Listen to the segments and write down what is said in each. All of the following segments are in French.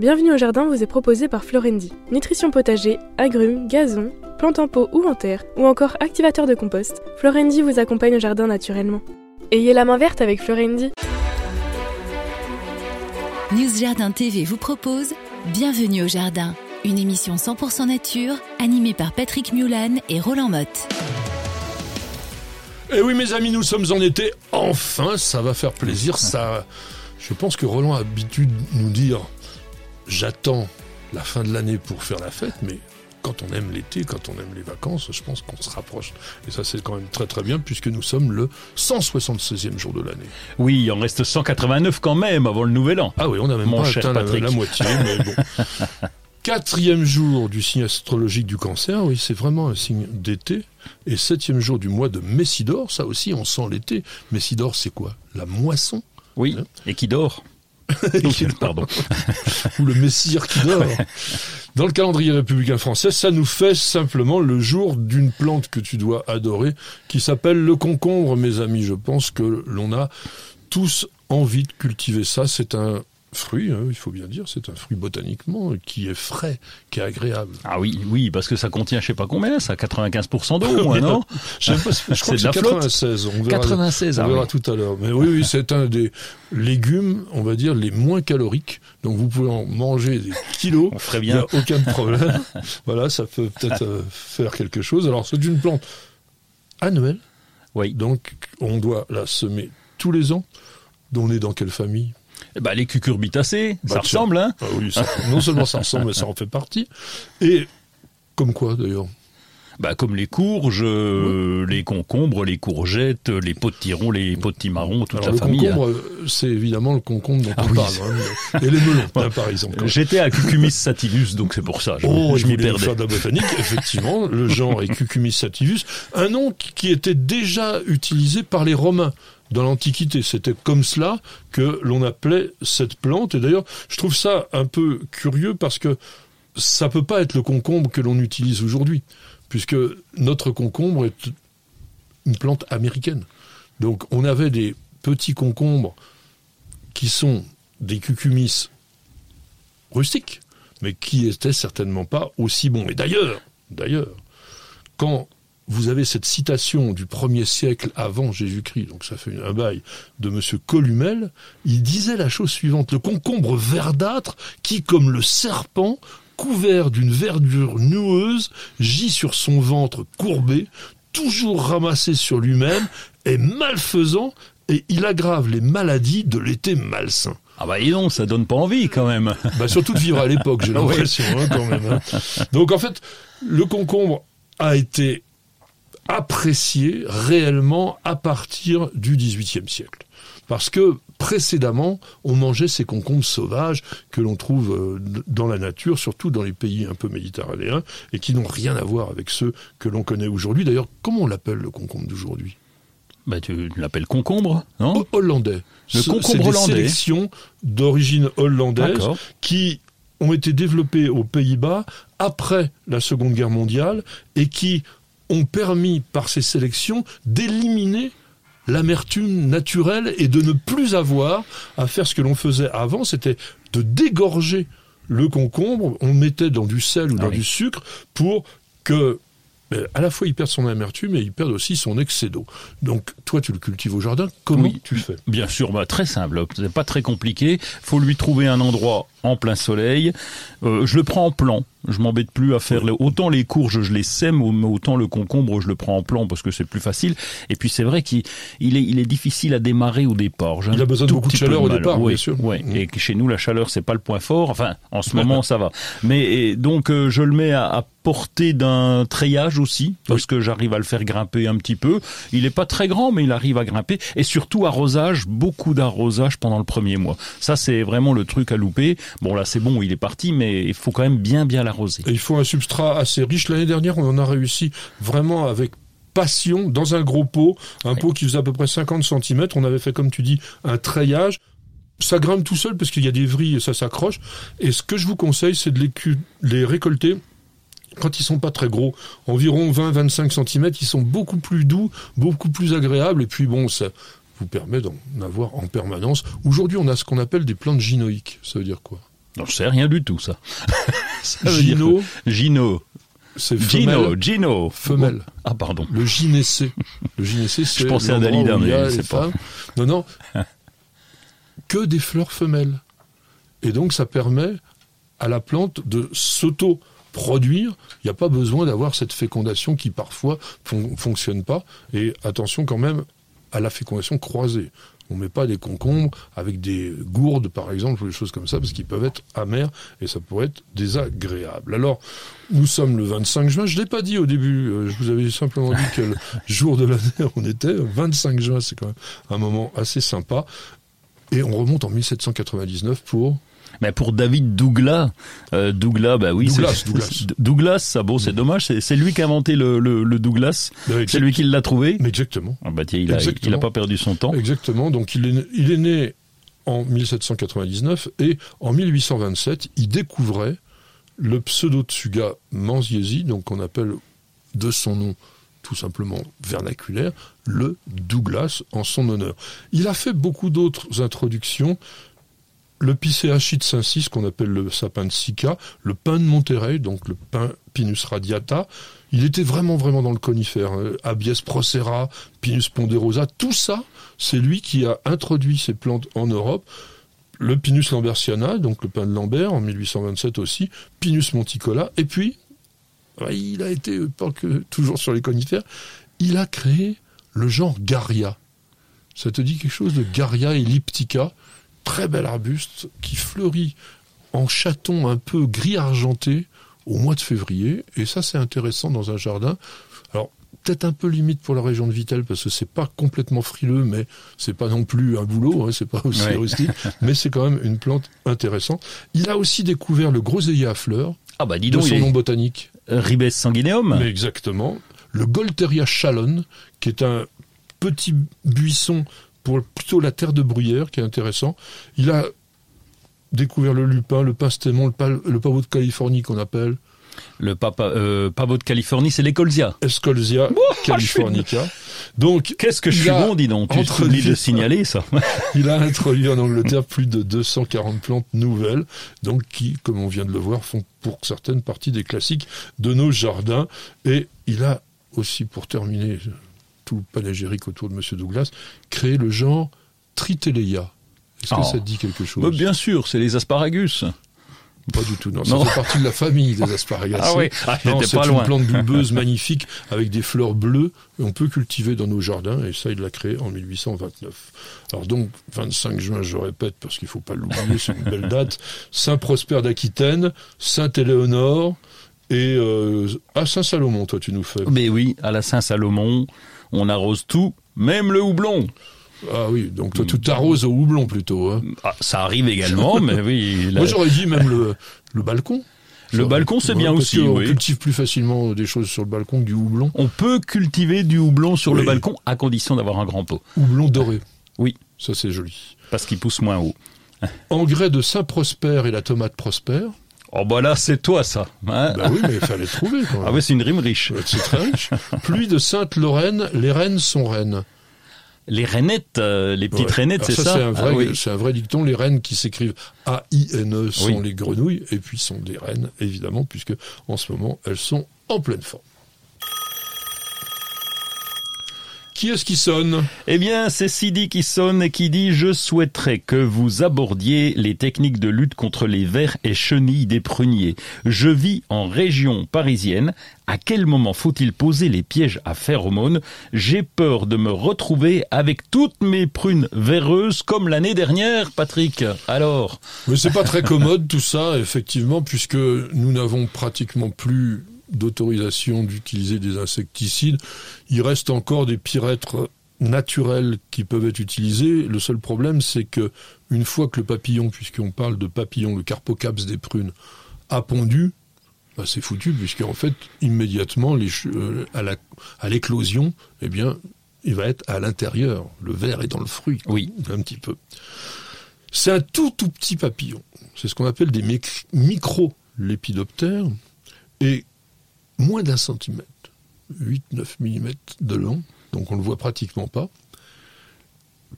Bienvenue au jardin vous est proposé par Florendi. Nutrition potager, agrumes, gazon, plantes en pot ou en terre, ou encore activateur de compost, Florendi vous accompagne au jardin naturellement. Ayez la main verte avec Florendi. News Jardin TV vous propose Bienvenue au jardin, une émission 100% nature animée par Patrick Mulan et Roland Motte. Eh oui, mes amis, nous sommes en été. Enfin, ça va faire plaisir. Ça, je pense que Roland a l'habitude de nous dire j'attends la fin de l'année pour faire la fête, mais quand on aime l'été, quand on aime les vacances, je pense qu'on se rapproche. Et ça, c'est quand même très très bien, puisque nous sommes le 176e jour de l'année. Oui, il en reste 189 quand même avant le nouvel an. Ah oui, on a même Mon pas atteint la, moitié, mais bon. Quatrième jour du signe astrologique du cancer, oui, c'est vraiment un signe d'été. Et septième jour du mois de Messidor, ça aussi, on sent l'été. Messidor, c'est quoi? La moisson? Oui, et qui dort? Pardon. ou le messire qui dort. Dans le calendrier républicain français, ça nous fait simplement le jour d'une plante que tu dois adorer, qui s'appelle le concombre, mes amis. Je pense que l'on a tous envie de cultiver ça. C'est un fruit, hein, il faut bien dire, c'est un fruit botaniquement qui est frais, qui est agréable. Ah oui, oui, parce que ça contient je sais pas combien, ça 95% d'eau, au moins, non Je, sais pas je crois C'est que de c'est la flotte 96. On verra, 96, on ah verra oui. tout à l'heure. Mais oui, oui, c'est un des légumes, on va dire, les moins caloriques. Donc vous pouvez en manger des kilos. On ferait Il n'y a aucun problème. voilà, ça peut peut-être euh, faire quelque chose. Alors, c'est une plante annuelle. Oui. Donc, on doit la semer tous les ans. On est dans quelle famille? Ben, les cucurbitacées, Bah, ça ressemble, hein Ah oui, ça- non seulement ça ressemble, mais ça en fait partie. Et comme quoi, d'ailleurs bah, Comme les courges, euh, les concombres, les courgettes, les potimarrons, les potimarrons, toute Alors, la le famille. hein. concombre, euh, c'est évidemment le concombre dont Ah on oui. parle. hein. Et les melons, hein, par exemple. J'étais à Cucumis sativus, donc c'est pour ça, je, Oh, je m'y perdais. faire de la botanique. Effectivement, le genre est Cucumis sativus, un nom qui était déjà utilisé par les Romains dans l'Antiquité. C'était comme cela que l'on appelait cette plante. Et d'ailleurs, je trouve ça un peu curieux parce que ça peut pas être le concombre que l'on utilise aujourd'hui, puisque notre concombre est une plante américaine. Donc, on avait des petits concombres qui sont des cucumis rustiques, mais qui étaient certainement pas aussi bons. Et d'ailleurs, quand vous avez cette citation du premier siècle avant Jésus-Christ, donc ça fait un bail, de Monsieur Columel, il disait la chose suivante, le concombre verdâtre qui, comme le serpent, couvert d'une verdure noueuse, gît sur son ventre courbé, toujours ramassé sur lui-même, est malfaisant et il aggrave les maladies de l'été malsain. Ah bah dis donc, ça donne pas envie quand même. Bah surtout de vivre à l'époque, j'ai l'impression, hein, quand même. hein. Donc en fait, le concombre a été apprécié réellement à partir du XVIIIe siècle. Parce que précédemment, on mangeait ces concombres sauvages que l'on trouve euh, dans la nature, surtout dans les pays un peu méditerranéens, et qui n'ont rien à voir avec ceux que l'on connaît aujourd'hui. D'ailleurs, comment on l'appelle le concombre d'aujourd'hui? Bah tu l'appelles concombre, non? Ho- Hollandais. Le concombre c'est des hollandais. sélections d'origine hollandaise D'accord. qui ont été développées aux Pays-Bas après la Seconde Guerre mondiale et qui ont permis par ces sélections d'éliminer l'amertume naturelle et de ne plus avoir à faire ce que l'on faisait avant, c'était de dégorger le concombre, on mettait dans du sel ou Ah dans oui. du sucre pour que euh, à la fois il perde son amertume et il perd aussi son excès d'eau. Donc toi tu le cultives au jardin, comment Oui. tu fais? Bien sûr, bah, très simple, c'est pas très compliqué. Faut lui trouver un endroit en plein soleil. Euh, je le prends en plan. Je m'embête plus à faire les- autant les courges, je les sème, autant le concombre, je le prends en plan parce que c'est plus facile. Et puis c'est vrai qu'il il est, il est difficile à démarrer au départ. Il a besoin de beaucoup de chaleur au départ, Oui, bien sûr. oui. Mhm. Et chez nous, la chaleur, c'est pas le point fort. Enfin, en ce moment, ça va. Mais donc, euh, je le mets à, à portée d'un treillage aussi, parce que j'arrive à le faire grimper un petit peu. Il est pas très grand, mais il arrive à grimper. Et surtout, arrosage, beaucoup d'arrosage pendant le premier mois. Ça, c'est vraiment le truc à louper. Bon, là, c'est bon, il est parti, mais il faut quand même bien, bien l'arroser. Il faut un substrat assez riche. L'année dernière, on en a réussi vraiment avec passion dans un gros pot, un pot qui faisait à peu près 50 cm. On avait fait, comme tu dis, un treillage. Ça grimpe tout seul parce qu'il y a des vrilles et ça s'accroche. Et ce que je vous conseille, c'est de les, les récolter quand ils sont pas très gros, environ 20-25 cm, ils sont beaucoup plus doux, beaucoup plus agréables. Et puis bon, ça vous permet d'en avoir en permanence. Aujourd'hui, on a ce qu'on appelle des plantes gynoïques. Ça veut dire quoi? Non, je sais rien du tout, ça. ça veut Gino. Dire Gino. C'est Gino, Gino. Femelle. Ah, pardon. Le gynécée. Le gynécée, c'est. Je pensais à Dalida, mais c'est pas. Non, non. que des fleurs femelles. Et donc, ça permet à la plante de s'auto-produire. Il n'y a pas besoin d'avoir cette fécondation qui parfois ne fonctionne pas. Et attention quand même à la fécondation croisée. On ne met pas des concombres avec des gourdes, par exemple, ou des choses comme ça, parce qu'ils peuvent être amers et ça pourrait être désagréable. Alors, nous sommes le 25 juin. Je ne l'ai pas dit au début. Euh, je vous avais simplement dit quel jour de l'année on était. 25 juin, c'est quand même un moment assez sympa. Et on remonte en 1799 pour mais pour David Douglas, euh, Douglas, bah oui, Douglas, Douglas. Douglas, ça, bon, c'est dommage, c'est lui qui a inventé le, le, Douglas, c'est lui qui l'a trouvé. Mais exactement. Ah bah tiens, il a, il a pas perdu son temps. Exactement. Donc il est, il est né en 1799 et en 1827, il découvrait le pseudo-tsuga manziesi, donc qu'on appelle de son nom tout simplement vernaculaire, le Douglas en son honneur. Il a fait beaucoup d'autres introductions, le Picea Saint-Cis, qu'on appelle le sapin de Sica, le pin de Monterrey, donc le pin Pinus radiata, il était vraiment, vraiment dans le conifère. Hein. Abies procera, Pinus ponderosa, tout ça, c'est lui qui a introduit ces plantes en Europe. Le Pinus lambertiana, donc le pin de Lambert, en 1827 aussi, Pinus monticola, et puis, il a été, toujours sur les conifères, il a créé le genre Garia. Ça te dit quelque chose de Garia elliptica? Très bel arbuste qui fleurit en chaton un peu gris argenté au mois de février. Et ça, c'est intéressant dans un jardin. Alors, peut-être un peu limite pour la région de Vitel parce que c'est pas complètement frileux, mais c'est pas non plus un boulot, hein, c'est pas aussi rustique, mais c'est quand même une plante intéressante. Il a aussi découvert le groseillier à fleurs. Ah bah dis donc, de son nom botanique. Ribes sanguineum. exactement. Le Golteria chalon, qui est un petit buisson pour plutôt la terre de bruyère, qui est intéressant. Il a découvert le lupin, le pastémon, le, le pavot de Californie qu'on appelle. Le papa, euh, pavot de Californie, c'est l'Ecolzia. Escolzia californica. Donc, qu'est-ce que je suis bon, dis donc. Tu oublies de signaler ça. il a introduit en Angleterre plus de 240 plantes nouvelles, donc qui, comme on vient de le voir, font pour certaines parties des classiques de nos jardins. Et il a aussi, pour terminer, tout panégyrique autour de M. Douglas, créer le genre Triteleia. Est-ce que oh. ça te dit quelque chose bah, Bien sûr, c'est les asparagus. Pas du tout, non. Ça fait partie de la famille des asparagus. Ah oui, ah, c'est une plante bulbeuse magnifique avec des fleurs bleues. Et on peut cultiver dans nos jardins et ça, il l'a créé en 1829. Alors donc, 25 juin, je répète parce qu'il faut pas l'oublier, c'est une belle date. Saint Prosper d'Aquitaine, Saint Éléonore et euh, à Saint Salomon, toi, tu nous fais. Mais oui, à la Saint Salomon on arrose tout, même le houblon. Ah oui, donc toi, tout arrose au houblon plutôt. Hein. Ah, ça arrive également, mais oui. Moi, j'aurais dit même le, balcon. Le balcon, c'est bien aussi. On cultive plus facilement des choses sur le balcon que du houblon. On peut cultiver du houblon sur le balcon à condition d'avoir un grand pot. Houblon doré. Oui. Ça, c'est joli. Parce qu'il pousse moins haut. Engrais de Saint-Prosper et la tomate Prosper. Oh bah là, c'est toi ça. Hein bah oui, mais il fallait trouver. Quand Ah oui, c'est une rime riche. C'est très riche. Pluie de Sainte-Lorraine, les reines sont reines. Les rainettes, euh, les petites rainettes, c'est ça, C'est un, vrai, ah un vrai dicton. Les reines qui s'écrivent A-I-N-E sont les grenouilles, et puis sont des reines, évidemment, puisque en ce moment, elles sont en pleine forme. Qui est-ce qui sonne? Eh bien, c'est Sidi qui sonne et qui dit « Je souhaiterais que vous abordiez les techniques de lutte contre les vers et chenilles des pruniers. Je vis en région parisienne. À quel moment faut-il poser les pièges à phéromones? J'ai peur de me retrouver avec toutes mes prunes véreuses comme l'année dernière, Patrick. Alors? Mais c'est pas très commode tout ça, effectivement, puisque nous n'avons pratiquement plus d'autorisation d'utiliser des insecticides. Il reste encore des pyrètres naturels qui peuvent être utilisés. Le seul problème, c'est que une fois que le papillon, puisqu'on parle de papillon, le carpocaps des prunes, a pondu, bah c'est foutu, puisqu'en fait, immédiatement, euh, à l'éclosion, eh bien, il va être à l'intérieur. Le verre est dans le fruit. Oui. Un petit peu. C'est un tout tout petit papillon. C'est ce qu'on appelle des micro-lépidoptères. Et moins d'un centimètre, 8-9 mm de long, donc on ne le voit pratiquement pas.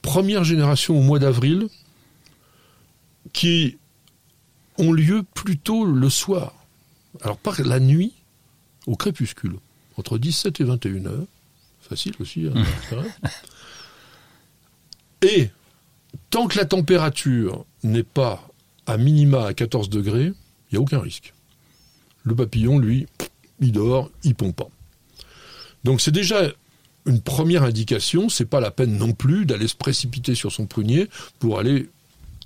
Première génération au mois d'avril, qui ont lieu plutôt le soir. Alors par la nuit, au crépuscule, entre 17 et 21 heures, facile aussi. Hein, et tant que la température n'est pas à minima à 14 degrés, il n'y a aucun risque. Le papillon, lui, il dort, il pompe pas. Donc c'est déjà une première indication, c'est pas la peine non plus d'aller se précipiter sur son prunier pour aller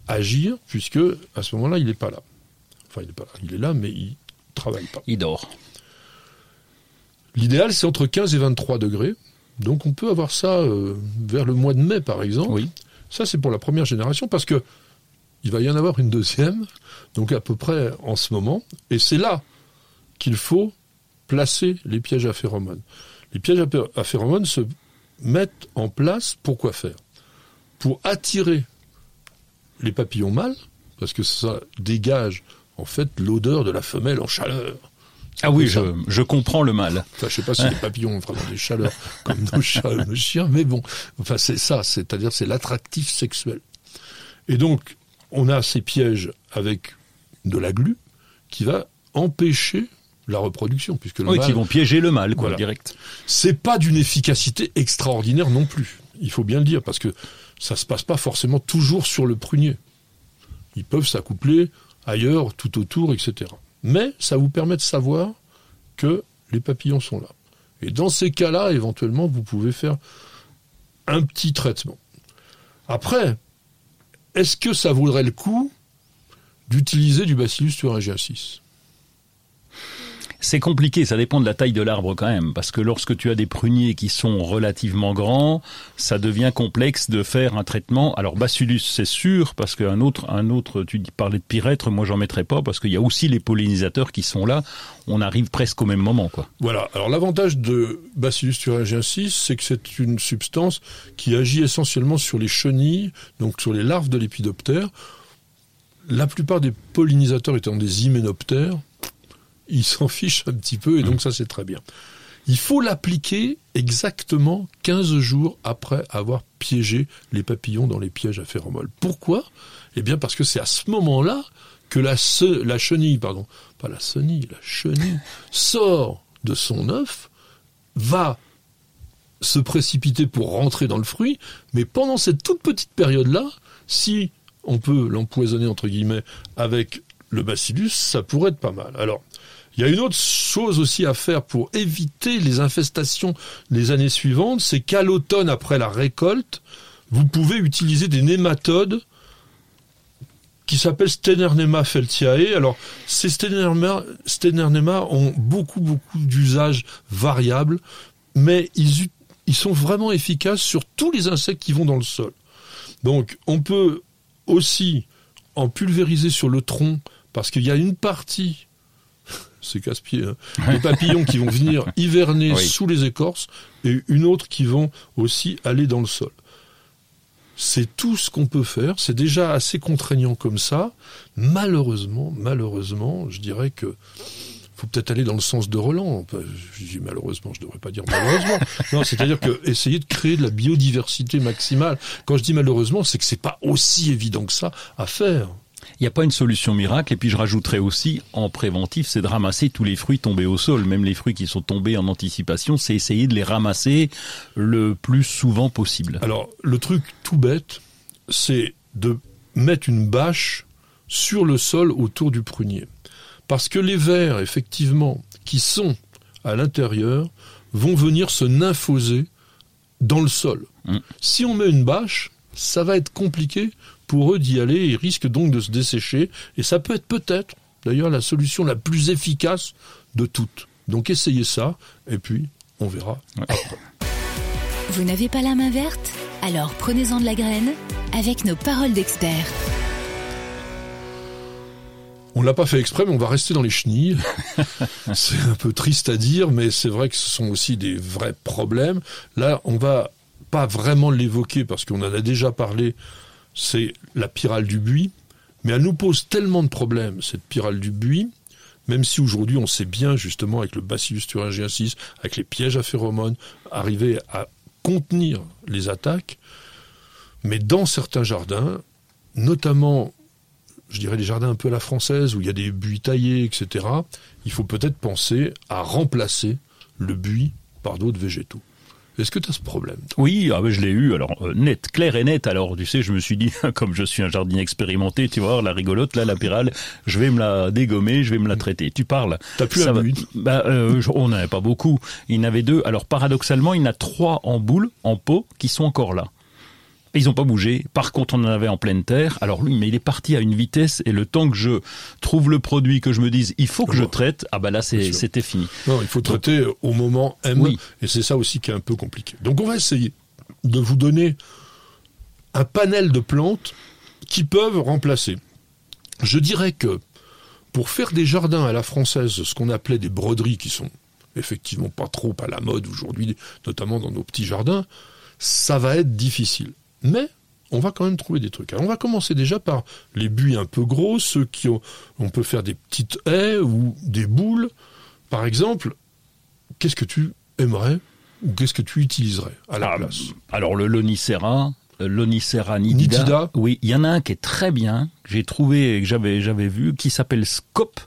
agir, puisque à ce moment-là, il n'est pas là. Enfin, il est pas là. Il est là, mais il travaille pas. Il dort. L'idéal, c'est entre 15 et 23 degrés. Donc on peut avoir ça euh, vers le mois de mai, par exemple. Oui. Ça, c'est pour la première génération, parce que il va y en avoir une deuxième, donc à peu près en ce moment. Et c'est là qu'il faut placer les pièges à phéromones. Les pièges à phéromones se mettent en place pour quoi faire? Pour attirer les papillons mâles, parce que ça dégage en fait l'odeur de la femelle en chaleur. Ah oui, je, je, comprends le mal. Enfin, je sais pas si les papillons ont vraiment des chaleurs comme nos chats nos chiens, mais bon, enfin c'est ça, c'est-à-dire c'est l'attractif sexuel. Et donc, on a ces pièges avec de la glu qui va empêcher la reproduction, puisque le oui, qui vont piéger le mâle, quoi, direct. C'est pas d'une efficacité extraordinaire non plus. Il faut bien le dire, parce que ça se passe pas forcément toujours sur le prunier. Ils peuvent s'accoupler ailleurs, tout autour, etc. Mais ça vous permet de savoir que les papillons sont là. Et dans ces cas-là, éventuellement, vous pouvez faire un petit traitement. Après, est-ce que ça vaudrait le coup d'utiliser du Bacillus thuringiensis? C'est compliqué, ça dépend de la taille de l'arbre quand même, parce que lorsque tu as des pruniers qui sont relativement grands, ça devient complexe de faire un traitement. Alors bacillus, c'est sûr, parce qu'un autre, un autre, tu parlais de pyrètre, moi j'en mettrais pas, parce qu'il y a aussi les pollinisateurs qui sont là. On arrive presque au même moment, quoi. Voilà. Alors l'avantage de Bacillus thuringiensis, c'est que c'est une substance qui agit essentiellement sur les chenilles, donc sur les larves de l'épidoptère. La plupart des pollinisateurs étant des hyménoptères, il s'en fiche un petit peu et donc ça c'est très bien. Il faut l'appliquer exactement 15 jours après avoir piégé les papillons dans les pièges à phéromones. Pourquoi? Eh bien parce que c'est à ce moment-là que la, la chenille, pardon, pas la chenille, la chenille sort de son œuf, va se précipiter pour rentrer dans le fruit, mais pendant cette toute petite période-là, si on peut l'empoisonner entre guillemets avec le bacillus, ça pourrait être pas mal. Alors, il y a une autre chose aussi à faire pour éviter les infestations les années suivantes, c'est qu'à l'automne, après la récolte, vous pouvez utiliser des nématodes qui s'appellent Stenernema feltiae. Alors, ces Stenernema, ont beaucoup, beaucoup d'usages variables, mais ils, ils sont vraiment efficaces sur tous les insectes qui vont dans le sol. Donc, on peut aussi en pulvériser sur le tronc, parce qu'il y a une partie c'est casse-pied. Hein. Des papillons qui vont venir hiverner sous les écorces et une autre qui vont aussi aller dans le sol. C'est tout ce qu'on peut faire. C'est déjà assez contraignant comme ça. Malheureusement, malheureusement, je dirais que faut peut-être aller dans le sens de Roland. Je dis malheureusement, je ne devrais pas dire malheureusement. non, c'est-à-dire que essayer de créer de la biodiversité maximale. Quand je dis malheureusement, c'est que c'est pas aussi évident que ça à faire. Il n'y a pas une solution miracle. Et puis je rajouterais aussi, en préventif, c'est de ramasser tous les fruits tombés au sol. Même les fruits qui sont tombés en anticipation, c'est essayer de les ramasser le plus souvent possible. Alors, le truc tout bête, c'est de mettre une bâche sur le sol autour du prunier. Parce que les vers, effectivement, qui sont à l'intérieur, vont venir se nymphoser dans le sol. Mm. Si on met une bâche, ça va être compliqué pour eux d'y aller, ils risquent donc de se dessécher, et ça peut être peut-être d'ailleurs la solution la plus efficace de toutes. Donc essayez ça, et puis on verra après. Vous n'avez pas la main verte? Alors prenez-en de la graine avec nos paroles d'experts. On l'a pas fait exprès, mais on va rester dans les chenilles. c'est un peu triste à dire, mais c'est vrai que ce sont aussi des vrais problèmes. Là, on va pas vraiment l'évoquer parce qu'on en a déjà parlé c'est la pyrale du buis, mais elle nous pose tellement de problèmes, cette pyrale du buis, même si aujourd'hui on sait bien justement avec le Bacillus thuringiensis, avec les pièges à phéromones, arriver à contenir les attaques, mais dans certains jardins, notamment je dirais, les jardins un peu à la française, où il y a des buis taillés, etc., il faut peut-être penser à remplacer le buis par d'autres végétaux. Est-ce que tu as ce problème Oui, ah je l'ai eu, alors euh, net, clair et net. Alors tu sais, je me suis dit, comme je suis un jardinier expérimenté, tu vois, la rigolote, là, la pyrale, je vais me la dégommer, je vais me la traiter. Tu parles. T'as plus un buis bah, euh, On n'avait pas beaucoup. Il y en avait deux. Alors paradoxalement, il y en a trois en boule, en pot, qui sont encore là ils n'ont pas bougé. Par contre, on en avait en pleine terre. Alors lui, mais il est parti à une vitesse et le temps que je trouve le produit, que je me dise, il faut que je traite, ah bah là, c'était fini. Non, il faut traiter au moment M. Oui. Et c'est ça aussi qui est un peu compliqué. Donc on va essayer de vous donner un panel de plantes qui peuvent remplacer. Je dirais que pour faire des jardins à la française, ce qu'on appelait des broderies qui sont effectivement pas trop à la mode aujourd'hui, notamment dans nos petits jardins, ça va être difficile. Mais on va quand même trouver des trucs. Alors on va commencer déjà par les buis un peu gros, ceux qui ont, on peut faire des petites haies ou des boules. Par exemple, qu'est-ce que tu aimerais ou qu'est-ce que tu utiliserais à la ah, place Alors le lonicera, euh, Lonicera nitida. nitida. Oui, il y en a un qui est très bien, que j'ai trouvé, que j'avais j'avais vu, qui s'appelle Scope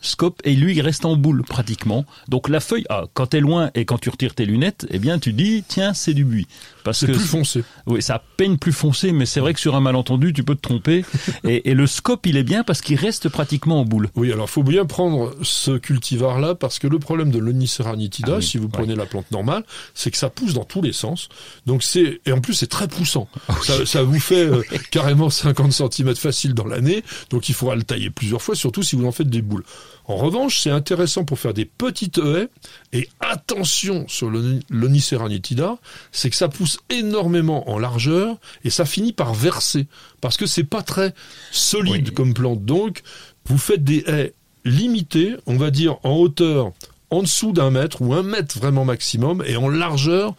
scope et lui il reste en boule pratiquement. Donc la feuille, ah, quand t'es loin et quand tu retires tes lunettes, eh bien tu dis tiens c'est du buis. Parce c'est plus foncé. Oui, ça peine plus foncé, mais c'est vrai que sur un malentendu tu peux te tromper. et, le scope il est bien parce qu'il reste pratiquement en boule. Oui, alors faut bien prendre ce cultivar là parce que le problème de l'Onicera nitida, ah si vous prenez la plante normale, c'est que ça pousse dans tous les sens. Donc c'est et en plus c'est très poussant. Ah ça, ça, vous fait euh, carrément 50 cm facile dans l'année, donc il faudra le tailler plusieurs fois, surtout si vous en faites des boules. En revanche, c'est intéressant pour faire des petites haies, et attention sur l'Onicera nitida, c'est que ça pousse énormément en largeur, et ça finit par verser, parce que c'est pas très solide comme plante. Donc, vous faites des haies limitées, on va dire en hauteur en dessous d'un mètre, ou un mètre vraiment maximum, et en largeur,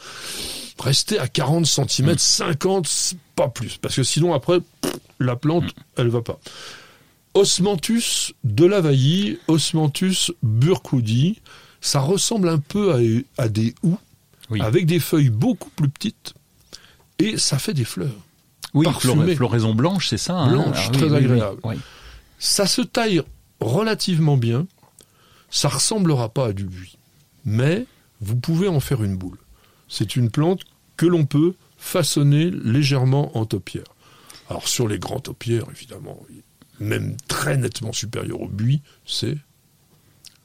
restez à 40 cm, 50, pas plus, parce que sinon après, la plante, elle va pas. Osmanthus de Lavailly, Osmanthus burkoudi, ça ressemble un peu à, des houx, avec des feuilles beaucoup plus petites, et ça fait des fleurs. Oui, floraison blanche, c'est ça. Hein blanche, ah très agréable. ça se taille relativement bien, ça ressemblera pas à du buis, mais vous pouvez en faire une boule. C'est une plante que l'on peut façonner légèrement en taupière. Alors sur les grands taupières, évidemment, même très nettement supérieur au buis, c'est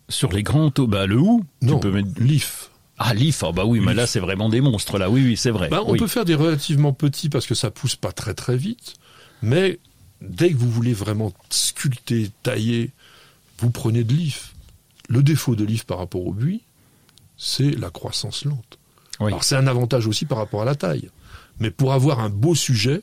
sur les grands taux, bah le hou, non, tu peux mettre l'if. Ah l'if, ah bah oui, mais là c'est vraiment des monstres là. Oui oui, c'est vrai. Bah, on peut faire des relativement petits parce que ça pousse pas très très vite, mais dès que vous voulez vraiment sculpter, tailler, vous prenez de l'if. Le défaut de l'if par rapport au buis, c'est la croissance lente. Alors c'est un avantage aussi par rapport à la taille. Mais pour avoir un beau sujet,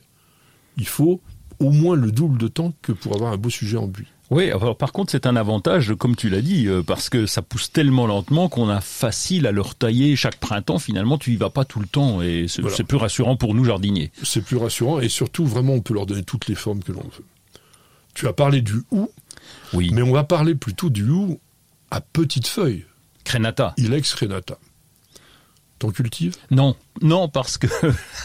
il faut au moins le double de temps que pour avoir un beau sujet en buis. Oui, par contre, c'est un avantage, comme tu l'as dit, euh, parce que ça pousse tellement lentement qu'on a facile à le retailler chaque printemps. Finalement, tu y vas pas tout le temps et c'est plus rassurant pour nous jardiniers. C'est plus rassurant et surtout, vraiment, on peut leur donner toutes les formes que l'on veut. Tu as parlé du hou, oui. mais on va parler plutôt du hou à petites feuilles. Crénata. Ilex crénata. T'en cultives? Non, non, parce que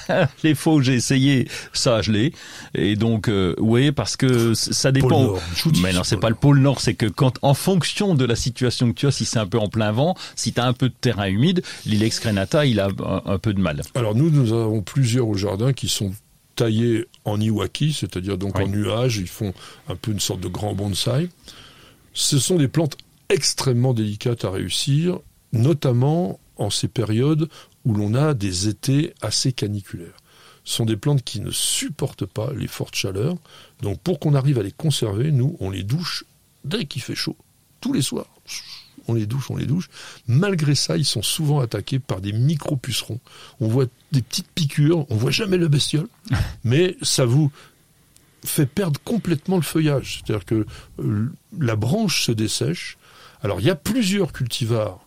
les faux, j'ai essayé, ça je l'ai. Et donc, euh, oui, parce que ça dépend. Mais non, c'est pas le pôle Nord, c'est que quand, en fonction de la situation que tu as, si c'est un peu en plein vent, si tu as un peu de terrain humide, l'ilex crenata, il a un, peu de mal. Alors nous, nous avons plusieurs au jardin qui sont taillés en iwaki, c'est-à-dire donc en nuage, ils font un peu une sorte de grand bonsaï. Ce sont des plantes extrêmement délicates à réussir, notamment en ces périodes où l'on a des étés assez caniculaires. Ce sont des plantes qui ne supportent pas les fortes chaleurs. Donc pour qu'on arrive à les conserver, nous, on les douche dès qu'il fait chaud, tous les soirs. On les douche, on les douche. Malgré ça, ils sont souvent attaqués par des micro-pucerons. On voit des petites piqûres, on voit jamais le bestiole, mais ça vous fait perdre complètement le feuillage. C'est-à-dire que euh, la branche se dessèche. Alors il y a plusieurs cultivars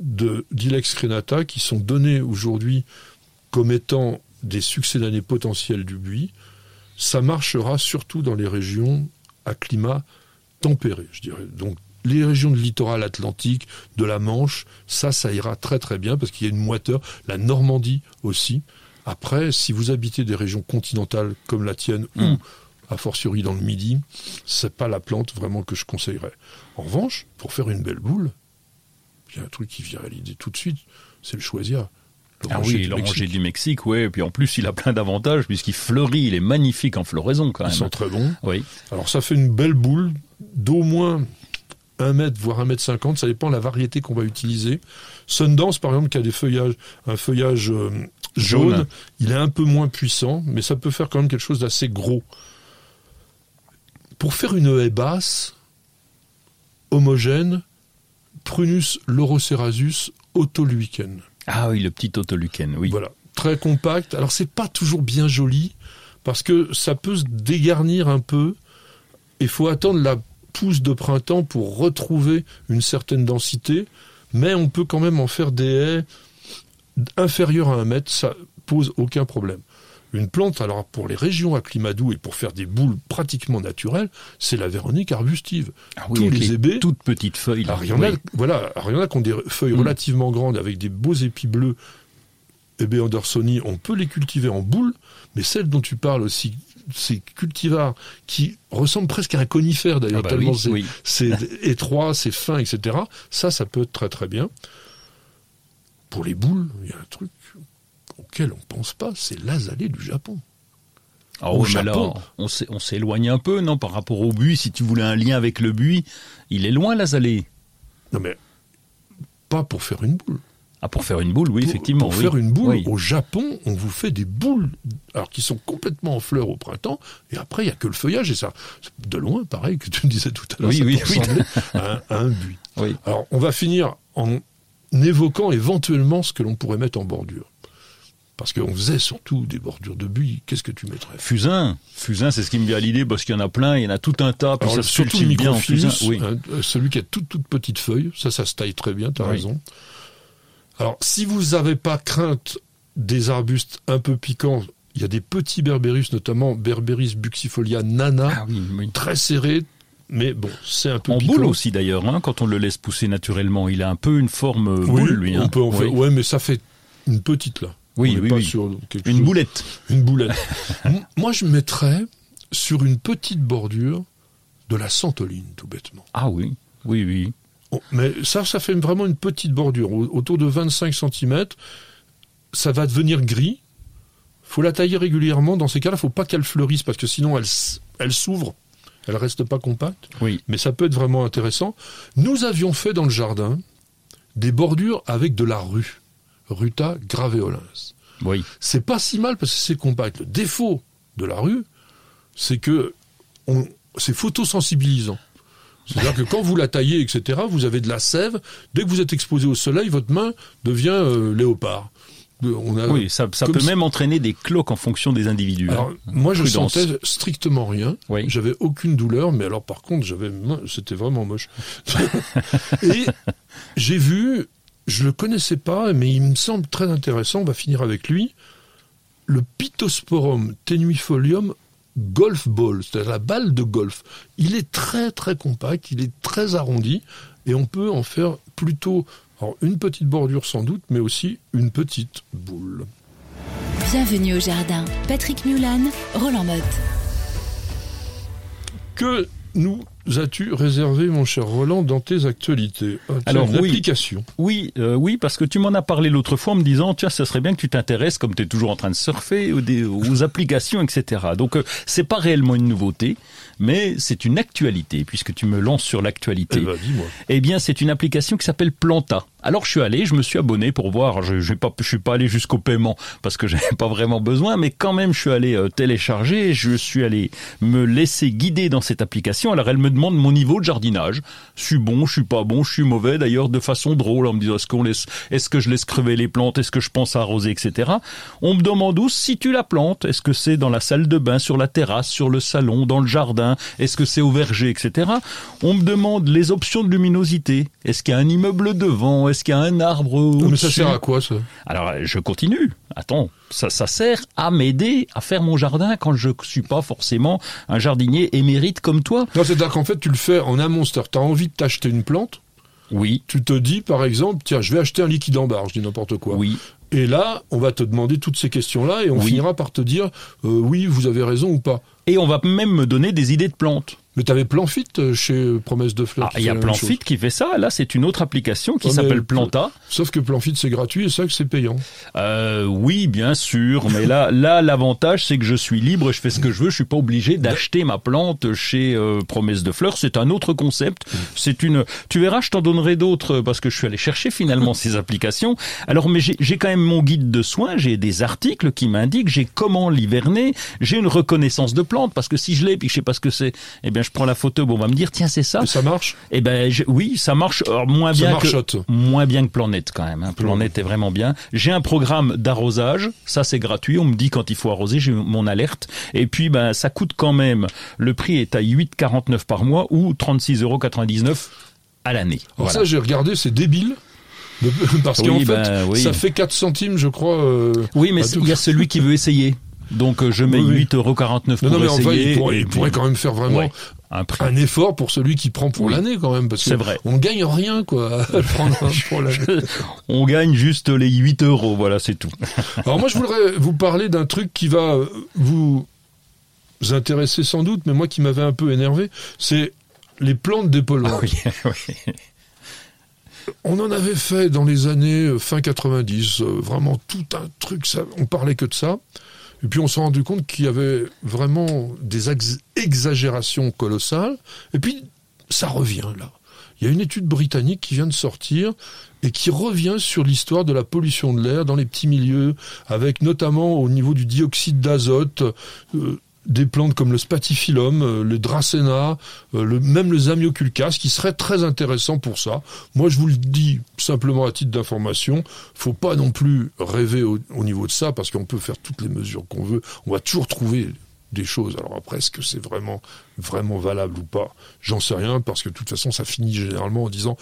d'Ilex crenata qui sont donnés aujourd'hui comme étant des succès d'année potentiels du buis, ça marchera surtout dans les régions à climat tempéré, je dirais. Donc les régions de littoral atlantique, de la Manche, ça, ça ira très très bien parce qu'il y a une moiteur. La Normandie aussi. Après, si vous habitez des régions continentales comme la tienne, où hmm. a fortiori dans le midi, c'est pas la plante vraiment que je conseillerais. En revanche, pour faire une belle boule, il y a un truc qui vient à l'idée tout de suite, c'est le choisir. Ah oui, l'oranger du Mexique, ouais. Et puis en plus, il a plein d'avantages puisqu'il fleurit, il est magnifique en floraison quand même. Ils sont très bons. Oui. Alors ça fait une belle boule d'au moins un mètre, voire un mètre cinquante, ça dépend de la variété qu'on va utiliser. Sundance, par exemple, qui a des feuillages, un feuillage euh, jaune, Jaune. il est un peu moins puissant, mais ça peut faire quand même quelque chose d'assez gros. Pour faire une haie basse, homogène, Prunus lorocerasus autoluicen. Ah oui, le petit autoluken, oui. Voilà, très compact. Alors c'est pas toujours bien joli parce que ça peut se dégarnir un peu. Il faut attendre la pousse de printemps pour retrouver une certaine densité, mais on peut quand même en faire des haies inférieures à un mètre, ça pose aucun problème. Une plante, alors pour les régions à climat doux et pour faire des boules pratiquement naturelles, c'est la véronique arbustive. Ah oui, Tous avec les hébés, toutes petites feuilles. alors, il y en a, Oui. voilà, alors, il y en a qui ont des feuilles Mm. relativement grandes avec des beaux épis bleus. Hébé Andersoni, on peut les cultiver en boule, mais celles dont tu parles aussi, ces cultivars qui ressemblent presque à un conifère d'ailleurs, Ah bah tellement oui. c'est étroit, c'est fin, etc. Ça, ça peut être très très bien. Pour les boules, il y a un truc auquel on pense pas, c'est l'azalée du Japon. Ah Au oui, mais là, Japon. on s'é- on s'éloigne un peu, non, par rapport au buis. Si tu voulais un lien avec le buis, il est loin, l'azalée. Non mais pas pour faire une boule. Ah, pour faire une boule, oui, pour, effectivement. Pour oui. faire une boule, Oui. au Japon, on vous fait des boules, alors qui sont complètement en fleurs au printemps, et après il y a que le feuillage et ça, de loin, pareil que tu me disais tout à l'heure, Oui, ça oui, oui. à, un, à un buis. Oui. Alors on va finir en évoquant éventuellement ce que l'on pourrait mettre en bordure, parce qu'on faisait surtout des bordures de buis. Qu'est-ce que tu mettrais? Fusain. Fusain, c'est ce qui me vient à l'idée parce qu'il y en a plein, il y en a tout un tas, puis Alors, ça surtout le cultive bien en microphilus, fusain. Oui. hein, euh, celui qui a toute toute petite feuille, ça, ça se taille très bien, tu as Oui. raison. Alors, si vous n'avez pas crainte des arbustes un peu piquants, il y a des petits berbérus, notamment Berberis buxifolia nana, Ah oui, oui. très serrés, mais bon, c'est un peu En piquant. boule aussi d'ailleurs, hein, quand on le laisse pousser naturellement, il a un peu une forme euh, Oui, boule lui. on hein. peut en faire. Oui. Ouais, mais ça fait une petite là. Oui, oui, pas oui. sur Une chose- boulette. Une boulette. Moi, je mettrais sur une petite bordure de la santoline, tout bêtement. Ah oui, oui, oui. Oh, Mais ça, ça fait vraiment une petite bordure, au- autour de 25 cm. Ça va devenir gris. faut la tailler régulièrement. Dans ces cas-là, faut pas qu'elle fleurisse, parce que sinon, elle, elle s'ouvre. Elle reste pas compacte. Oui. Mais ça peut être vraiment intéressant. Nous avions fait dans le jardin des bordures avec de la rue. Ruta graveolens. Oui. C'est pas si mal parce que c'est compact. Le défaut de la rue, c'est que on, c'est photosensibilisant. C'est-à-dire que quand vous la taillez, etc., vous avez de la sève. Dès que vous êtes exposé au soleil, votre main devient euh, léopard. Euh, On a, Oui, ça, peut si- même entraîner des cloques en fonction des individus. hein. Alors, moi, je Prudence. sentais strictement rien. Oui. J'avais aucune douleur, mais alors, par contre, j'avais, c'était vraiment moche. Et j'ai vu, je le connaissais pas, mais il me semble très intéressant. On va finir avec lui. Le Pittosporum tenuifolium golf ball, c'est-à-dire la balle de golf. Il est très très compact, il est très arrondi, et on peut en faire plutôt alors, une petite bordure sans doute, mais aussi une petite boule. Bienvenue au jardin. Patrick Mulan, Roland Motte. Que nous as-tu réservé, mon cher Roland, dans tes actualités? Ah, Alors, une oui. application. Oui, euh, oui, parce que tu m'en as parlé l'autre fois en me disant, tiens, ce serait bien que tu t'intéresses, comme tu es toujours en train de surfer, aux, des- aux applications, etc. Donc, euh, c'est pas réellement une nouveauté, mais c'est une actualité, puisque tu me lances sur l'actualité. Eh ben, dis-moi. Eh bien, c'est une application qui s'appelle Planta. Alors, je suis allé, je me suis abonné pour voir. Je, je, pas, je suis pas allé jusqu'au paiement parce que j'avais pas vraiment besoin, mais quand même, je suis allé euh, télécharger. Je suis allé me laisser guider dans cette application. Alors, elle me demande mon niveau de jardinage. Je suis bon, je suis pas bon, je suis mauvais. D'ailleurs, de façon drôle, en me disant est-ce qu'on laisse, est-ce que je laisse crever les plantes, est-ce que je pense à arroser, etc. On me demande où si tu la plantes. Est-ce que c'est dans la salle de bain, sur la terrasse, sur le salon, dans le jardin? Est-ce que c'est au verger, etc. On me demande les options de luminosité. Est-ce qu'il y a un immeuble devant? Est-ce qu'il y a un arbre Non, mais ça sert à quoi, ça? Alors, je continue. Attends, ça, ça sert à m'aider à faire mon jardin quand je suis pas forcément un jardinier émérite comme toi. Non, c'est-à-dire qu'en fait, tu le fais en amont. Tu as envie de t'acheter une plante. Oui, Tu te dis, par exemple, tiens, je vais acheter un liquide en barre, je dis n'importe quoi. oui, Et là, on va te demander toutes ces questions-là et on finira par te dire euh, oui, vous avez raison ou pas. Et on va même me donner des idées de plantes. Mais tu avais Planfit euh, chez Promesse de Fleurs. Ah, il y a Planfit qui fait ça. Là, c'est une autre application qui s'appelle Planta. Sauf que Planfit, c'est gratuit et ça que c'est payant. Euh, oui, bien sûr. Mais là, là, l'avantage, c'est que je suis libre, je fais ce que je veux. Je suis pas obligé d'acheter ma plante chez euh, Promesse de Fleurs. C'est un autre concept. C'est une. Tu verras, je t'en donnerai d'autres parce que je suis allé chercher finalement ces applications. Alors, mais j'ai quand même mon guide de soins. J'ai des articles qui m'indiquent j'ai comment l'hiverner. J'ai une reconnaissance de plantes parce que si je l'ai puis que je sais pas ce que c'est, eh bien je prends la photo, bon, on va me dire tiens c'est ça. Et ça marche? Eh ben oui, ça marche moins bien que moins bien que Planète quand même. Hein. Planète est vraiment bien. J'ai un programme d'arrosage, ça c'est gratuit. On me dit quand il faut arroser, j'ai mon alerte. Et puis ben ça coûte quand même. Le prix est à 8,49 par mois ou 36,99 euros à l'année. Ça j'ai regardé, c'est débile. Parce qu'en fait, ben, ça fait 4 centimes, je crois. Euh, oui, mais il y a celui qui veut essayer. Donc euh, je mets 8,49€ pour non, mais essayer. Enfin, il, pourrait, quand même faire vraiment un, un, effort pour celui qui prend pour l'année quand même. Parce que vrai. on gagne rien quoi à prendre pour l'année. on gagne juste les 8 euros, voilà c'est tout. Alors moi je voudrais vous parler d'un truc qui va vous intéresser sans doute, mais moi qui m'avait un peu énervé, c'est les plantes dépolluantes. Ah oui, oui. On en avait fait dans les années euh, fin 90, euh, vraiment tout un truc, ça, on parlait que de ça. Et puis on s'est rendu compte qu'il y avait vraiment des exagérations colossales. Et puis ça revient là. Il y a une étude britannique qui vient de sortir et qui revient sur l'histoire de la pollution de l'air dans les petits milieux, avec notamment au niveau du dioxyde d'azote, euh, des plantes comme le spatifilum, euh, le dracena, euh, même le zamioculcas, qui serait très intéressant pour ça. Moi, je vous le dis simplement à titre d'information, faut pas non plus rêver au, niveau de ça, parce qu'on peut faire toutes les mesures qu'on veut. On va toujours trouver des choses. Alors après, est-ce que c'est vraiment, vraiment valable ou pas? J'en sais rien, parce que de toute façon, ça finit généralement en disant,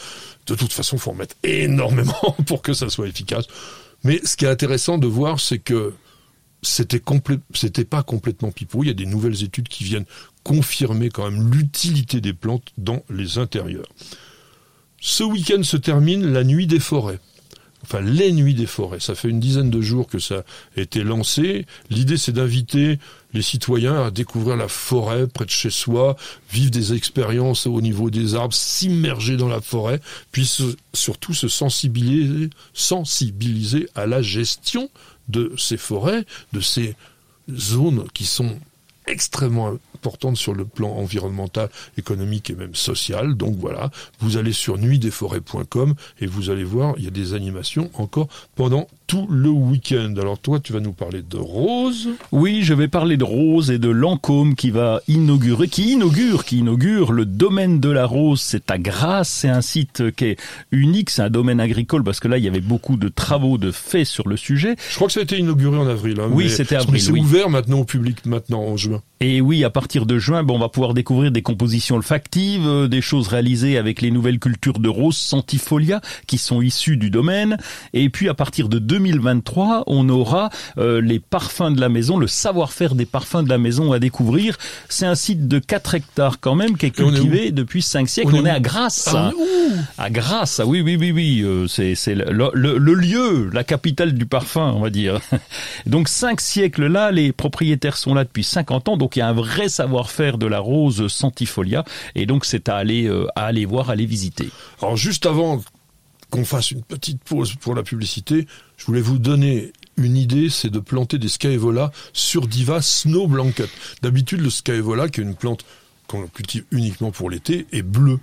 de toute façon, faut en mettre énormément pour que ça soit efficace. Mais ce qui est intéressant de voir, c'est que c'était c'était pas complètement pipeau. Il y a des nouvelles études qui viennent confirmer quand même l'utilité des plantes dans les intérieurs. Ce week-end se termine la nuit des forêts. Enfin, les nuits des forêts. Ça fait une dizaine de jours que ça a été lancé. L'idée, c'est d'inviter les citoyens à découvrir la forêt près de chez soi, vivre des expériences au niveau des arbres, s'immerger dans la forêt, puis surtout se sensibiliser, sensibiliser à la gestion de ces forêts, de ces zones qui sont extrêmement importante sur le plan environnemental, économique et même social. Donc voilà, vous allez sur nuitdesforêts.com et vous allez voir, il y a des animations encore pendant tout le week-end. Alors toi, tu vas nous parler de Rose. Oui, je vais parler de Rose et de Lancôme qui va inaugurer, qui inaugure, qui inaugure le domaine de la Rose. C'est à Grasse, c'est un site qui est unique, c'est un domaine agricole parce que là, il y avait beaucoup de travaux de faits sur le sujet. Je crois que ça a été inauguré en avril. Hein, oui, c'était avril. C'est ouvert maintenant au public maintenant en juin. Et oui, à partir de juin, bon, on va pouvoir découvrir des compositions olfactives, euh, des choses réalisées avec les nouvelles cultures de rose centifolia qui sont issues du domaine. Et puis à partir de 2023, on aura euh, les parfums de la maison, le savoir-faire des parfums de la maison à découvrir. C'est un site de 4 hectares quand même qui est cultivé depuis 5 siècles. On, est, à Grasse. Ah, à Grasse, oui, oui, oui, oui. Euh, c'est c'est le, le, le, lieu, la capitale du parfum, on va dire. Donc 5 siècles là, les propriétaires sont là depuis 50 ans. Donc il y a un vrai savoir-faire de la rose centifolia, et donc c'est à aller euh, à aller voir, à aller visiter. Alors juste avant qu'on fasse une petite pause pour la publicité, je voulais vous donner une idée, c'est de planter des Scaevola sur Diva Snow Blanket. D'habitude, le Scaevola, qui est une plante qu'on cultive uniquement pour l'été, est bleu.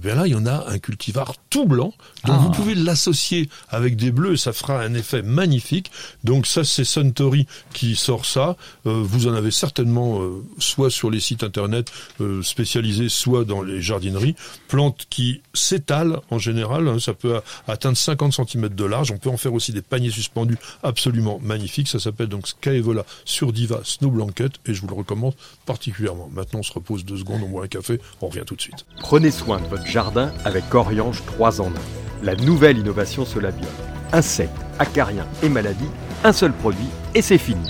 Et eh bien là, il y en a un cultivar tout blanc. Donc vous ah. pouvez l'associer avec des bleus, ça fera un effet magnifique. Donc ça, c'est Suntory qui sort ça. Euh, vous en avez certainement euh, soit sur les sites internet euh, spécialisés, soit dans les jardineries. Plantes qui s'étalent en général. Hein, ça peut atteindre 50 cm de large. On peut en faire aussi des paniers suspendus absolument magnifiques. Ça s'appelle donc Skyvola sur Diva Snow Blanket et je vous le recommande particulièrement. Maintenant, on se repose deux secondes, on boit un café, on revient tout de suite. Prenez soin de votre jardin avec Oriange 3 en 1. La nouvelle innovation Solabiol. Insectes, acariens et maladies, un seul produit et c'est fini.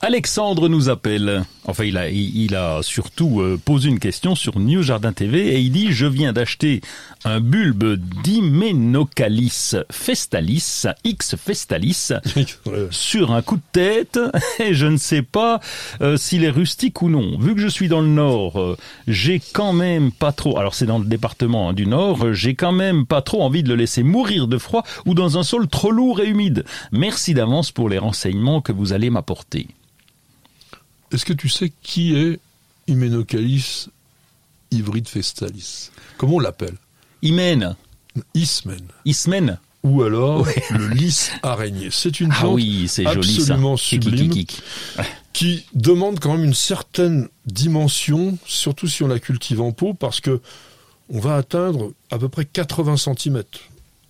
Alexandre nous appelle. Enfin, il a, il, a surtout euh, posé une question sur New Jardin TV et il dit Je viens d'acheter un bulbe d'Imenocalis festalis, X festalis, sur un coup de tête et je ne sais pas euh, s'il est rustique ou non. Vu que je suis dans le Nord, euh, j'ai quand même pas trop. Alors, c'est dans le département hein, du Nord, j'ai quand même pas trop envie de le laisser mourir de froid ou dans un sol trop lourd et humide. Merci d'avance pour les renseignements que vous allez m'apporter. Est-ce que tu sais qui est Hyménocalis hybride festalis Comment on l'appelle? Hymen. Ismen. Ismen. Ou alors le lys araignée. C'est une Ah plante oui, c'est joli ça. absolument Kiki, sublime qui demande quand même une certaine dimension, surtout si on la cultive en pot, parce que on va atteindre à peu près 80 cm.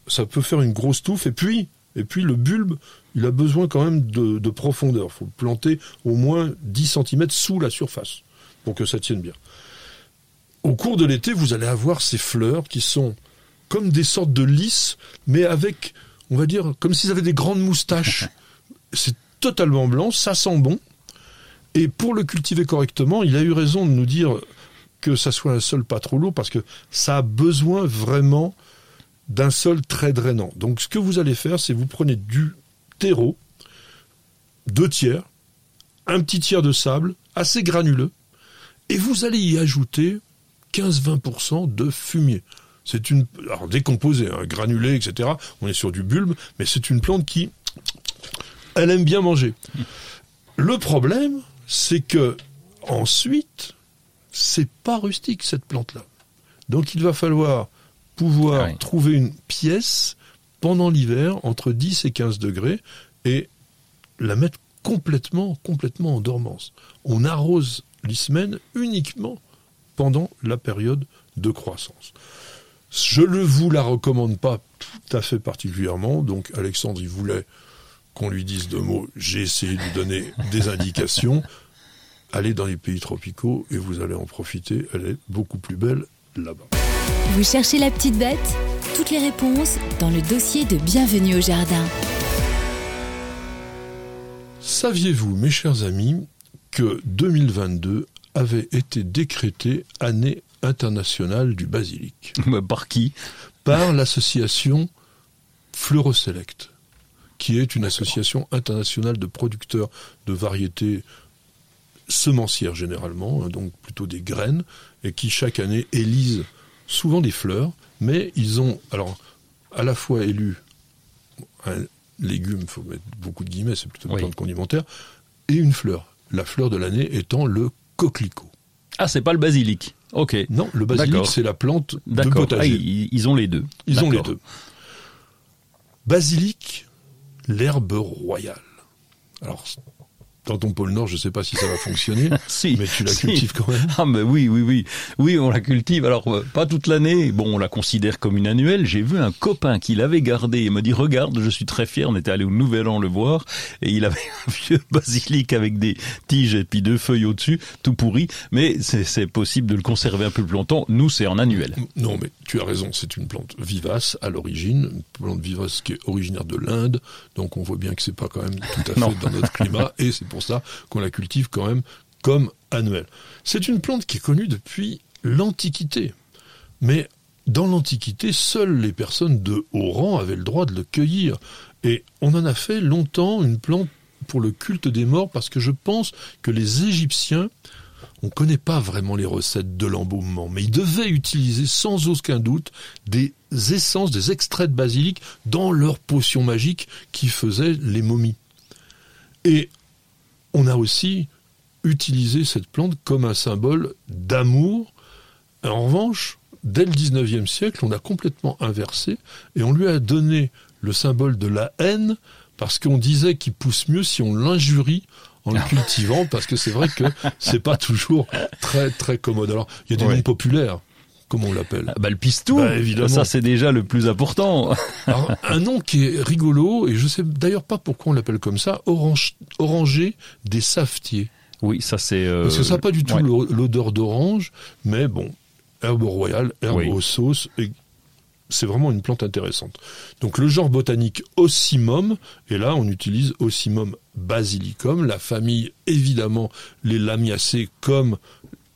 Ça peut faire une grosse touffe, et puis, et puis le bulbe, il a besoin quand même de, de profondeur. Il faut le planter au moins 10 cm sous la surface pour que ça tienne bien. Au cours de l'été, vous allez avoir ces fleurs qui sont comme des sortes de lys, mais avec, on va dire, comme s'ils avaient des grandes moustaches. C'est totalement blanc, ça sent bon. Et pour le cultiver correctement, il a eu raison de nous dire que ça soit un sol pas trop lourd parce que ça a besoin vraiment d'un sol très drainant. Donc ce que vous allez faire, c'est vous prenez du terreau, deux tiers, un petit tiers de sable, assez granuleux, et vous allez y ajouter 15-20% de fumier. C'est une, alors décomposé, hein, granulé, etc. On est sur du bulbe, mais c'est une plante qui, elle aime bien manger. Le problème, c'est que ensuite, c'est pas rustique cette plante-là. Donc il va falloir pouvoir Ah oui. trouver une pièce pendant l'hiver entre 10 et 15 degrés et la mettre complètement, complètement en dormance. On arrose l'ismène uniquement pendant la période de croissance. Je ne vous la recommande pas tout à fait particulièrement, donc Alexandre, il voulait qu'on lui dise deux mots. J'ai essayé de lui donner des indications. Allez dans les pays tropicaux et vous allez en profiter. Elle est beaucoup plus belle là-bas. Vous cherchez la petite bête Toutes les réponses dans le dossier de Bienvenue au Jardin. Saviez-vous, mes chers amis, que 2022 avait été décrété année internationale du basilic? Mais Par qui? Par l'association Fleuroselect, qui est une association internationale de producteurs de variétés semencières généralement, hein, donc plutôt des graines, et qui chaque année élisent souvent des fleurs, mais ils ont alors à la fois élu un légume, il faut mettre beaucoup de guillemets, c'est plutôt une Oui. plante condimentaire, et une fleur. La fleur de l'année étant le coquelicot. Ah, c'est pas le basilic. Ok. Non, le basilic, c'est la plante de potager. Ah, ils, ont les deux. Ils ont les deux. Basilic, l'herbe royale. Alors, dans ton pôle Nord, je ne sais pas si ça va fonctionner, Si. mais tu la Si. cultives quand même. Ah mais oui, oui, oui. Oui, on la cultive. Alors, euh, pas toute l'année. Bon, on la considère comme une annuelle. J'ai vu un copain qui l'avait gardé et me dit, regarde, je suis très fier. On était allé au Nouvel An le voir et il avait un vieux basilic avec des tiges et puis deux feuilles au-dessus, tout pourri. Mais c'est possible de le conserver un peu plus longtemps. Nous, c'est en annuel. Non, mais tu as raison, c'est une plante vivace à l'origine, une plante vivace qui est originaire de l'Inde, donc on voit bien que c'est pas quand même tout à Non. fait dans notre climat, et c'est pour qu'on la cultive quand même comme annuelle. C'est une plante qui est connue depuis l'Antiquité, mais dans l'Antiquité, seules les personnes de haut rang avaient le droit de le cueillir, et on en a fait longtemps une plante pour le culte des morts, parce que je pense que les Égyptiens on ne connaît pas vraiment les recettes de l'embaumement, mais ils devaient utiliser sans aucun doute des essences, des extraits de basilic dans leurs potions magiques qui faisaient les momies. On a aussi utilisé cette plante comme un symbole d'amour. En revanche, dès le 19e siècle, on a complètement inversé et on lui a donné le symbole de la haine parce qu'on disait qu'il pousse mieux si on l'injurie en le cultivant parce que c'est vrai que c'est pas toujours très très commode. Alors, il y a des Ouais. noms populaires, comme on l'appelle. Ah, Bah, le pistou. Bah, évidemment. Ça, c'est déjà le plus important. Alors, un nom qui est rigolo, et je sais d'ailleurs pas pourquoi on l'appelle comme ça, orange, orangé des savetiers. Oui, ça c'est. euh, Parce que ça n'a pas du tout ouais. l'odeur d'orange, mais bon, herbe royale, herbe Oui. aux sauces, et c'est vraiment une plante intéressante. Donc le genre botanique Ocimum, et là on utilise Ocimum basilicum, la famille évidemment les lamiacées comme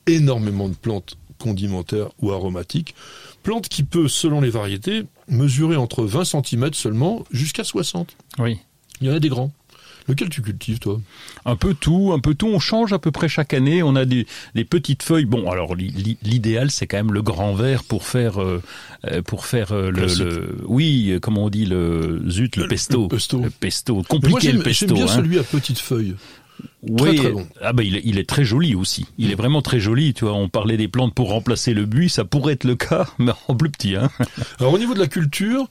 énormément de plantes condimentaires ou aromatiques. Plante qui peut, selon les variétés, mesurer entre 20 cm seulement jusqu'à 60. Oui. Il y en a des grands. Lequel tu cultives, toi? Un peu tout, un peu tout. On change à peu près chaque année. On a des, des petites feuilles. Bon, alors l'idéal, c'est quand même le grand vert pour faire, euh, euh, pour faire euh, le, le, oui, comment on dit le zut, le pesto, le pesto, le pesto. compliqué le pesto. J'aime bien hein. celui à petites feuilles. Oui, Très, très bon. ah bah il est, il est très joli aussi. Il est vraiment très joli. Tu vois, on parlait des plantes pour remplacer le buis, ça pourrait être le cas, mais en plus petit. Hein. Alors au niveau de la culture,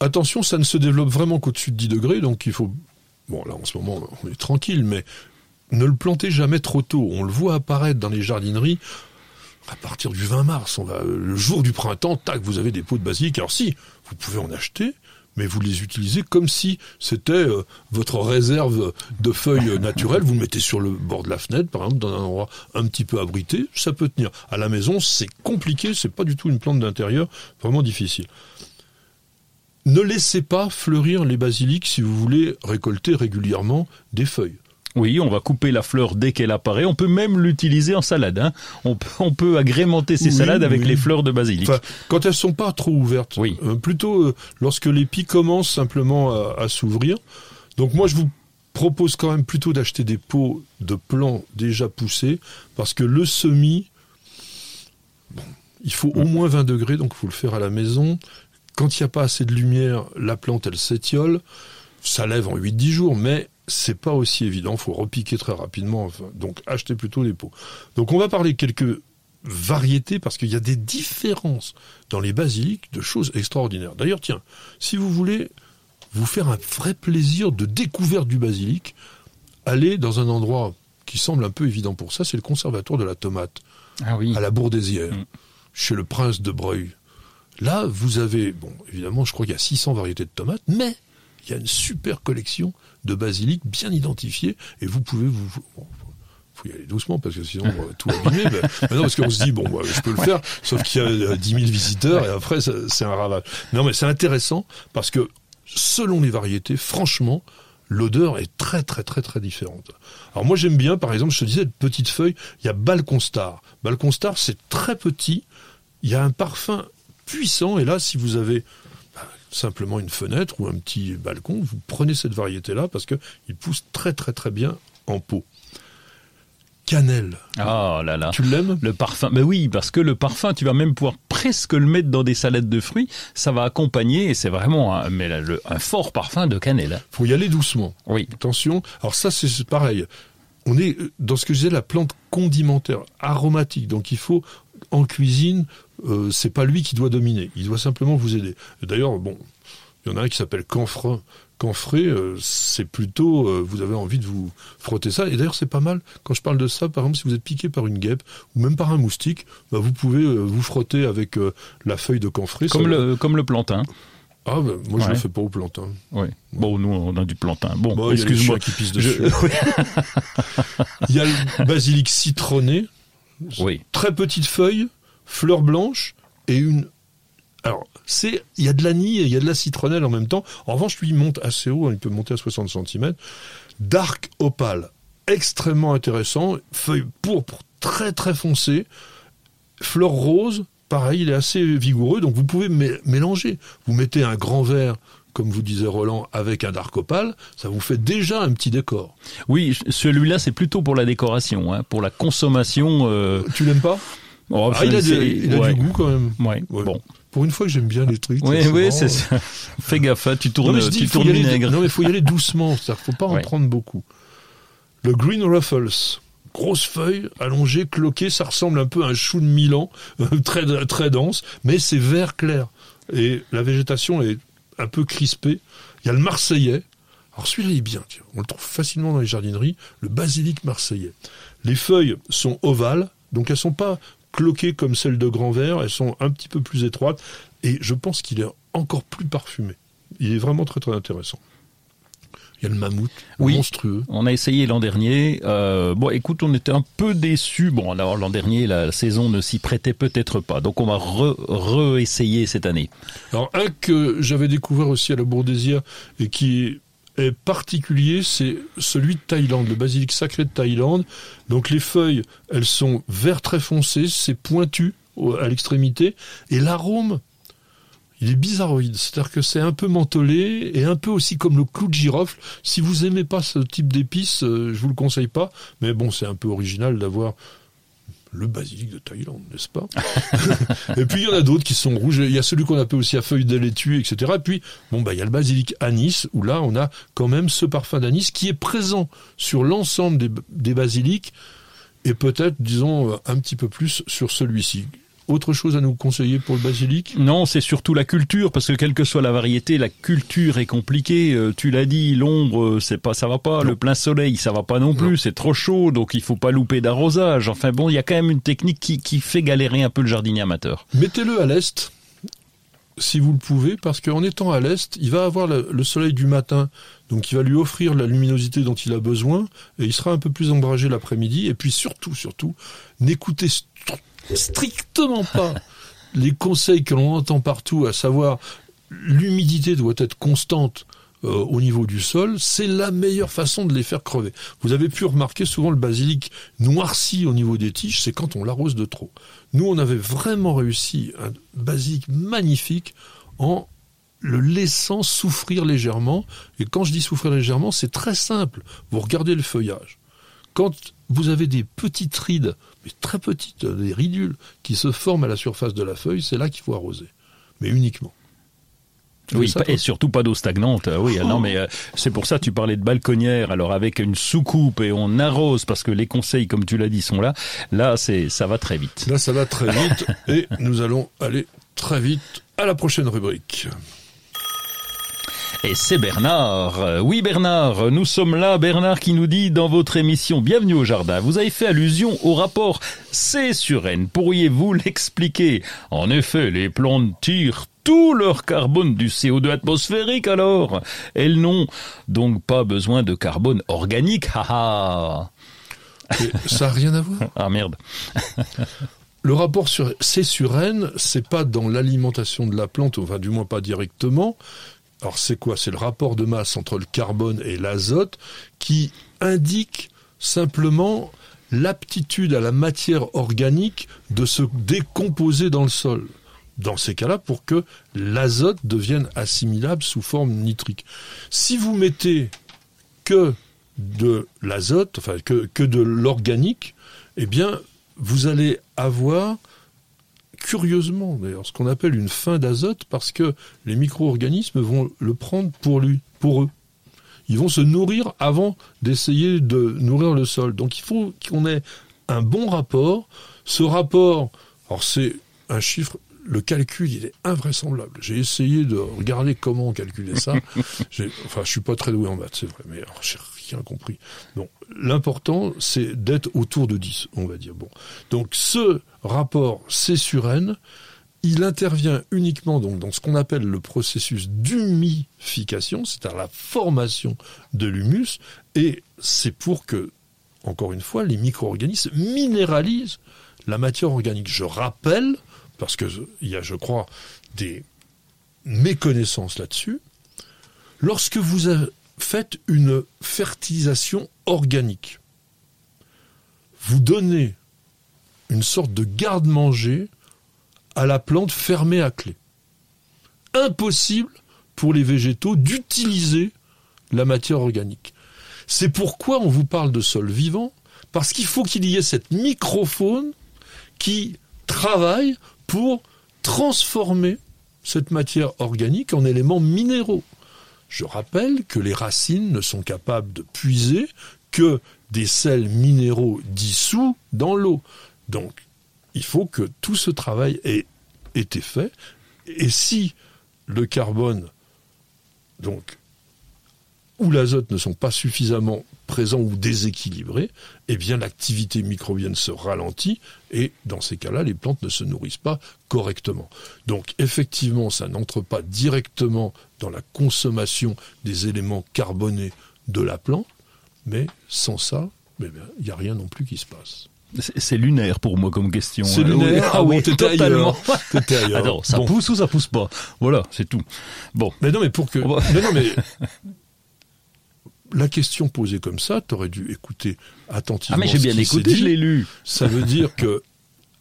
attention, ça ne se développe vraiment qu'au-dessus de 10 degrés, donc il faut Bon, là, en ce moment, on est tranquille, mais ne le plantez jamais trop tôt. On le voit apparaître dans les jardineries à partir du 20 mars. On va, le jour du printemps, tac, vous avez des pots de basilic. Alors si, vous pouvez en acheter, mais vous les utilisez comme si c'était euh, votre réserve de feuilles naturelles. Vous le mettez sur le bord de la fenêtre, par exemple, dans un endroit un petit peu abrité, ça peut tenir. À la maison, c'est compliqué, c'est pas du tout une plante d'intérieur, vraiment difficile. Ne laissez pas fleurir les basiliques si vous voulez récolter régulièrement des feuilles. Oui, on va couper la fleur dès qu'elle apparaît. On peut même l'utiliser en salade. Hein. On, peut, on, peut, agrémenter ces Oui, salades avec oui. les fleurs de basilic. Enfin, quand elles sont pas trop ouvertes. Oui. Euh, plutôt euh, lorsque l'épi commence simplement à, à s'ouvrir. Donc moi, je vous propose quand même plutôt d'acheter des pots de plants déjà poussés, parce que le semis, bon, il faut au moins 20 degrés, donc il faut le faire à la maison. Quand il n'y a pas assez de lumière, la plante, elle s'étiole. Ça lève en 8-10 jours, mais c'est pas aussi évident. Il faut repiquer très rapidement. Enfin, donc, achetez plutôt des pots. Donc, on va parler quelques variétés parce qu'il y a des différences dans les basiliques de choses extraordinaires. D'ailleurs, tiens, si vous voulez vous faire un vrai plaisir de découverte du basilic, allez dans un endroit qui semble un peu évident pour ça, c'est le conservatoire de la tomate Ah oui. à la Bourdésière, Mm. chez le prince de Breuil. Là, vous avez, bon, évidemment, je crois qu'il y a 600 variétés de tomates, mais il y a une super collection de basilic bien identifiée, et vous pouvez vous... bon, faut y aller doucement parce que sinon on va tout abîmer. mais, mais non, parce qu'on se dit bon, bah, je peux le faire, sauf qu'il y a euh, 10 000 visiteurs et après c'est un ravage. Non, mais c'est intéressant parce que selon les variétés, franchement, l'odeur est très très très très différente. Alors moi j'aime bien, par exemple, je te disais, de petites feuilles, il y a Balconstar. Balconstar, c'est très petit, il y a un parfum puissant, et là, si vous avez simplement une fenêtre ou un petit balcon, vous prenez cette variété-là parce que il pousse très très très bien en pot. Cannelle, Ah là là. tu l'aimes? Le parfum, mais oui, parce que le parfum, tu vas même pouvoir presque le mettre dans des salades de fruits. Ça va accompagner, et c'est vraiment un, mais là, le- un fort parfum de cannelle. faut y aller doucement. Oui. Attention. Alors ça, c'est c'est pareil. On est euh, dans ce que je disais, la plante condimentaire, aromatique. Donc il faut, en cuisine, euh, c'est pas lui qui doit dominer. Il doit simplement vous aider. D'ailleurs, bon, il y en a un qui s'appelle Canfrin. Camphré, euh, c'est plutôt, euh, vous avez envie de vous frotter ça. Et d'ailleurs, c'est pas mal. Quand je parle de ça, par exemple, si vous êtes piqué par une guêpe ou même par un moustique, bah, vous pouvez vous frotter avec la feuille de camphré. Comme Ça- le, comme le plantain. Ah, bah, moi, je Ouais. le fais pas au plantain. Oui. Bon, nous, on a du plantain. Bon, les excuse-moi. qui pissent Je- dessus. Il y a le basilic citronné, très petite feuille, fleurs blanches et une. Alors, c'est, il y a de l'anis et il y a de la citronnelle en même temps. En revanche, lui, il monte assez haut, hein, il peut monter à 60 cm. Dark opale, extrêmement intéressant. Feuille pourpre, très très foncée. Fleur rose, pareil, il est assez vigoureux, donc vous pouvez mé- mélanger. Vous mettez un grand verre, comme vous disait Roland, avec un dark opale, ça vous fait déjà un petit décor. Oui, celui-là, c'est plutôt pour la décoration, hein, pour la consommation. Euh... Tu l'aimes pas? Oh, Ah, il a, c'est- des- il a ouais. du goût quand même. Ouais. Ouais. Bon. Pour une fois que j'aime bien les trucs. Oui, oui, c'est ça. Fais gaffe, hein, tu Non, tournes, dis, tu vinaigre. non, mais il faut y aller doucement. C'est-à-dire faut pas en Ouais. prendre beaucoup. Le Green Ruffles. Grosse feuille, allongée, cloquée, ça ressemble un peu à un chou de Milan, euh, très, très dense, mais c'est vert clair. Et la végétation est un peu crispée. Il y a le Marseillais. Alors celui-là il est bien, on le trouve facilement dans les jardineries, le basilic marseillais. Les feuilles sont ovales, donc elles sont pas cloquées comme celles de grand vert, elles sont un petit peu plus étroites, et je pense qu'il est encore plus parfumé. Il est vraiment très très intéressant. Il y a le mammouth, Oui. monstrueux. On a essayé l'an dernier. Euh, bon, écoute, on était un peu déçus. Bon, alors l'an dernier, la saison ne s'y prêtait peut-être pas. Donc on va re- re-essayer cette année. Alors un que j'avais découvert aussi à la Bourdésia et qui est particulier, c'est celui de Thaïlande, le basilic sacré de Thaïlande. Donc les feuilles, elles sont vert très foncé, c'est pointu à l'extrémité, et l'arôme, il est bizarroïde, c'est-à-dire que c'est un peu mentholé et un peu aussi comme le clou de girofle. Si vous aimez pas ce type d'épices, euh, je vous le conseille pas, mais bon, c'est un peu original d'avoir le basilic de Thaïlande, n'est-ce pas Et puis il y en a d'autres qui sont rouges. Il y a celui qu'on appelle aussi à feuilles de laitue, etc. Et puis bon bah il y a le basilic anis où là on a quand même ce parfum d'anis qui est présent sur l'ensemble des, des basilics et peut-être disons un petit peu plus sur celui-ci. Autre chose à nous conseiller pour le basilic? Non, c'est surtout la culture, parce que quelle que soit la variété, la culture est compliquée. Euh, tu l'as dit, l'ombre, euh, c'est pas, ça va pas. Le plein soleil, ça va pas non plus. C'est trop chaud, donc il faut pas louper d'arrosage. Enfin bon, il y a quand même une technique qui, qui fait galérer un peu le jardinier amateur. Mettez-le à l'est, si vous le pouvez, parce qu'en étant à l'est, il va avoir le, le soleil du matin, donc il va lui offrir la luminosité dont il a besoin, et il sera un peu plus ombragé l'après-midi. Et puis surtout, surtout, n'écoutez st- strictement pas les conseils que l'on entend partout, à savoir l'humidité doit être constante euh, au niveau du sol, c'est la meilleure façon de les faire crever. Vous avez pu remarquer souvent le basilic noirci au niveau des tiges, c'est quand on l'arrose de trop. Nous, on avait vraiment réussi un basilic magnifique en le laissant souffrir légèrement. Et quand je dis souffrir légèrement, c'est très simple. Vous regardez le feuillage. Quand vous avez des petites rides, mais très petites, des ridules, qui se forment à la surface de la feuille, c'est là qu'il faut arroser. Mais uniquement. Oui, ça, et surtout pas d'eau stagnante. euh, Oui, Oh. non, mais euh, c'est pour ça que tu parlais de balconnière. Alors avec une soucoupe et on arrose parce que les conseils, comme tu l'as dit, sont là. Là, c'est ça va très vite. Là, ça va très vite et nous allons aller très vite à la prochaine rubrique. Et c'est Bernard. Euh, Oui, Bernard, nous sommes là. Bernard qui nous dit dans votre émission Bienvenue au jardin, vous avez fait allusion au rapport C sur N. Pourriez-vous l'expliquer? En effet, les plantes tirent tout leur carbone du CO2 atmosphérique alors. Elles n'ont donc pas besoin de carbone organique. Haha. Ça n'a rien à voir? Ah merde. Le rapport sur C sur N, c'est pas dans l'alimentation de la plante, enfin du moins pas directement. Alors c'est quoi? C'est le rapport de masse entre le carbone et l'azote qui indique simplement l'aptitude à la matière organique de se décomposer dans le sol. Dans ces cas-là, pour que l'azote devienne assimilable sous forme nitrique. Si vous mettez que de l'azote, enfin que, que de l'organique, eh bien, vous allez avoir, curieusement d'ailleurs, ce qu'on appelle une fin d'azote parce que les micro-organismes vont le prendre pour lui, pour eux. Ils vont se nourrir avant d'essayer de nourrir le sol. Donc il faut qu'on ait un bon rapport. Ce rapport, alors c'est un chiffre, le calcul, il est invraisemblable. J'ai essayé de regarder comment on calculait ça. Enfin, je suis pas très doué en maths, c'est vrai, mais Bon, l'important, c'est d'être autour de 10, on va dire. Bon. Donc, ce rapport C sur il intervient uniquement donc dans ce qu'on appelle le processus d'humification, c'est-à-dire la formation de l'humus, et c'est pour que, encore une fois, les micro-organismes minéralisent la matière organique. Je rappelle, parce que il y a, je crois, des méconnaissances là-dessus, lorsque vous avez- faites une fertilisation organique, vous donnez une sorte de garde-manger à la plante fermée à clé. Impossible pour les végétaux d'utiliser la matière organique. C'est pourquoi on vous parle de sol vivant, parce qu'il faut qu'il y ait cette microfaune qui travaille pour transformer cette matière organique en éléments minéraux. Je rappelle que les racines ne sont capables de puiser que des sels minéraux dissous dans l'eau. Donc, il faut que tout ce travail ait été fait. Et si le carbone, donc, ou l'azote ne sont pas suffisamment présents ou déséquilibrés, eh bien l'activité microbienne se ralentit et dans ces cas-là, les plantes ne se nourrissent pas correctement. Donc effectivement, ça n'entre pas directement dans la consommation des éléments carbonés de la plante, mais sans ça, il n'y a rien non plus qui se passe. C'est lunaire pour moi comme question. C'est lunaire? Ah, oui, totalement. Ailleurs. Attends, ça pousse ou ça pousse pas Voilà, c'est tout. Bon. Mais non, mais pour que. non, non, mais la question posée comme ça, tu aurais dû écouter attentivement. Ah, mais j'ai bien écouté, je l'ai lu. Ça veut dire que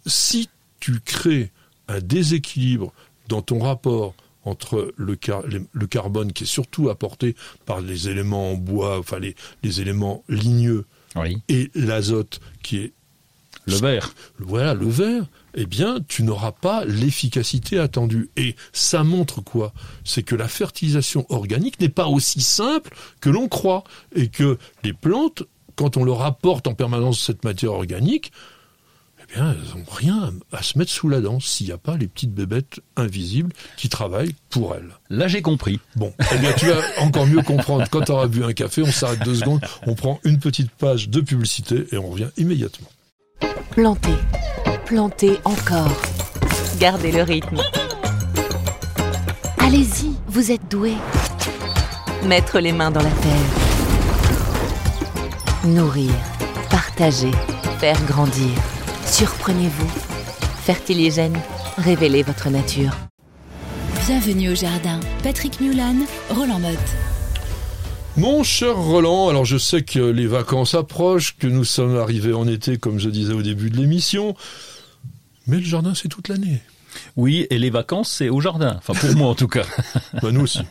si tu crées un déséquilibre dans ton rapport entre le, le, carbone qui est surtout apporté par les éléments en bois, enfin les, les éléments ligneux, et l'azote qui est le verre. Voilà, le verre. Eh bien, tu n'auras pas l'efficacité attendue. Et ça montre quoi? C'est que la fertilisation organique n'est pas aussi simple que l'on croit. Et que les plantes, quand on leur apporte en permanence cette matière organique, eh bien, elles n'ont rien à se mettre sous la dent s'il n'y a pas les petites bébêtes invisibles qui travaillent pour elles. Là, j'ai compris. Bon, eh bien, tu vas encore mieux comprendre quand tu auras bu un café. On s'arrête deux secondes, on prend une petite page de publicité et on revient immédiatement. Plantez, plantez encore. Gardez le rythme. Allez-y, vous êtes doué. Mettre les mains dans la terre. Nourrir, partager, faire grandir. Surprenez-vous. Fertiligène, révélez votre nature. Bienvenue au jardin. Patrick Mulan, Roland Motte. Mon cher Roland, alors je sais que les vacances approchent, que nous sommes arrivés en été, comme je disais au début de l'émission, mais le jardin c'est toute l'année. Oui, et les vacances c'est au jardin, enfin pour moi en tout cas. bah nous aussi.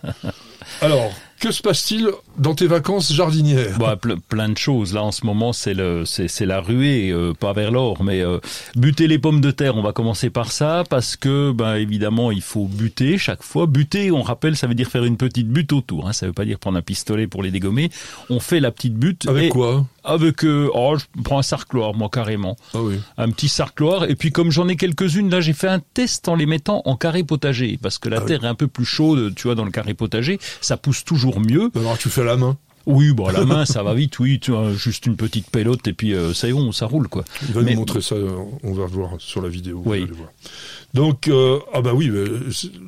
Alors, que se passe-t-il dans tes vacances jardinières? Bah, Plein de choses. Là, en ce moment, c'est le, c'est, la ruée, euh, pas vers l'or, mais euh, buter les pommes de terre. On va commencer par ça parce que, ben évidemment, il faut buter chaque fois. Buter, on rappelle, ça veut dire faire une petite butte autour. Hein. Ça veut pas dire prendre un pistolet pour les dégommer. On fait la petite butte. Avec quoi? Avec, euh, oh, je prends un sarcloir, moi, carrément. Ah oui. Un petit sarcloir. Et puis, comme j'en ai quelques-unes, là, j'ai fait un test en les mettant en carré potager. Parce que la ah terre est un peu plus chaude, tu vois, dans le carré potager. Ça pousse toujours mieux. Alors, tu fais la main oui, bon, la main, ça va vite, oui, tu vois, juste une petite pelote et puis euh, ça y est, ça roule, quoi. Il va nous montrer ça, on va voir sur la vidéo. Oui. Donc, euh, ah bah oui,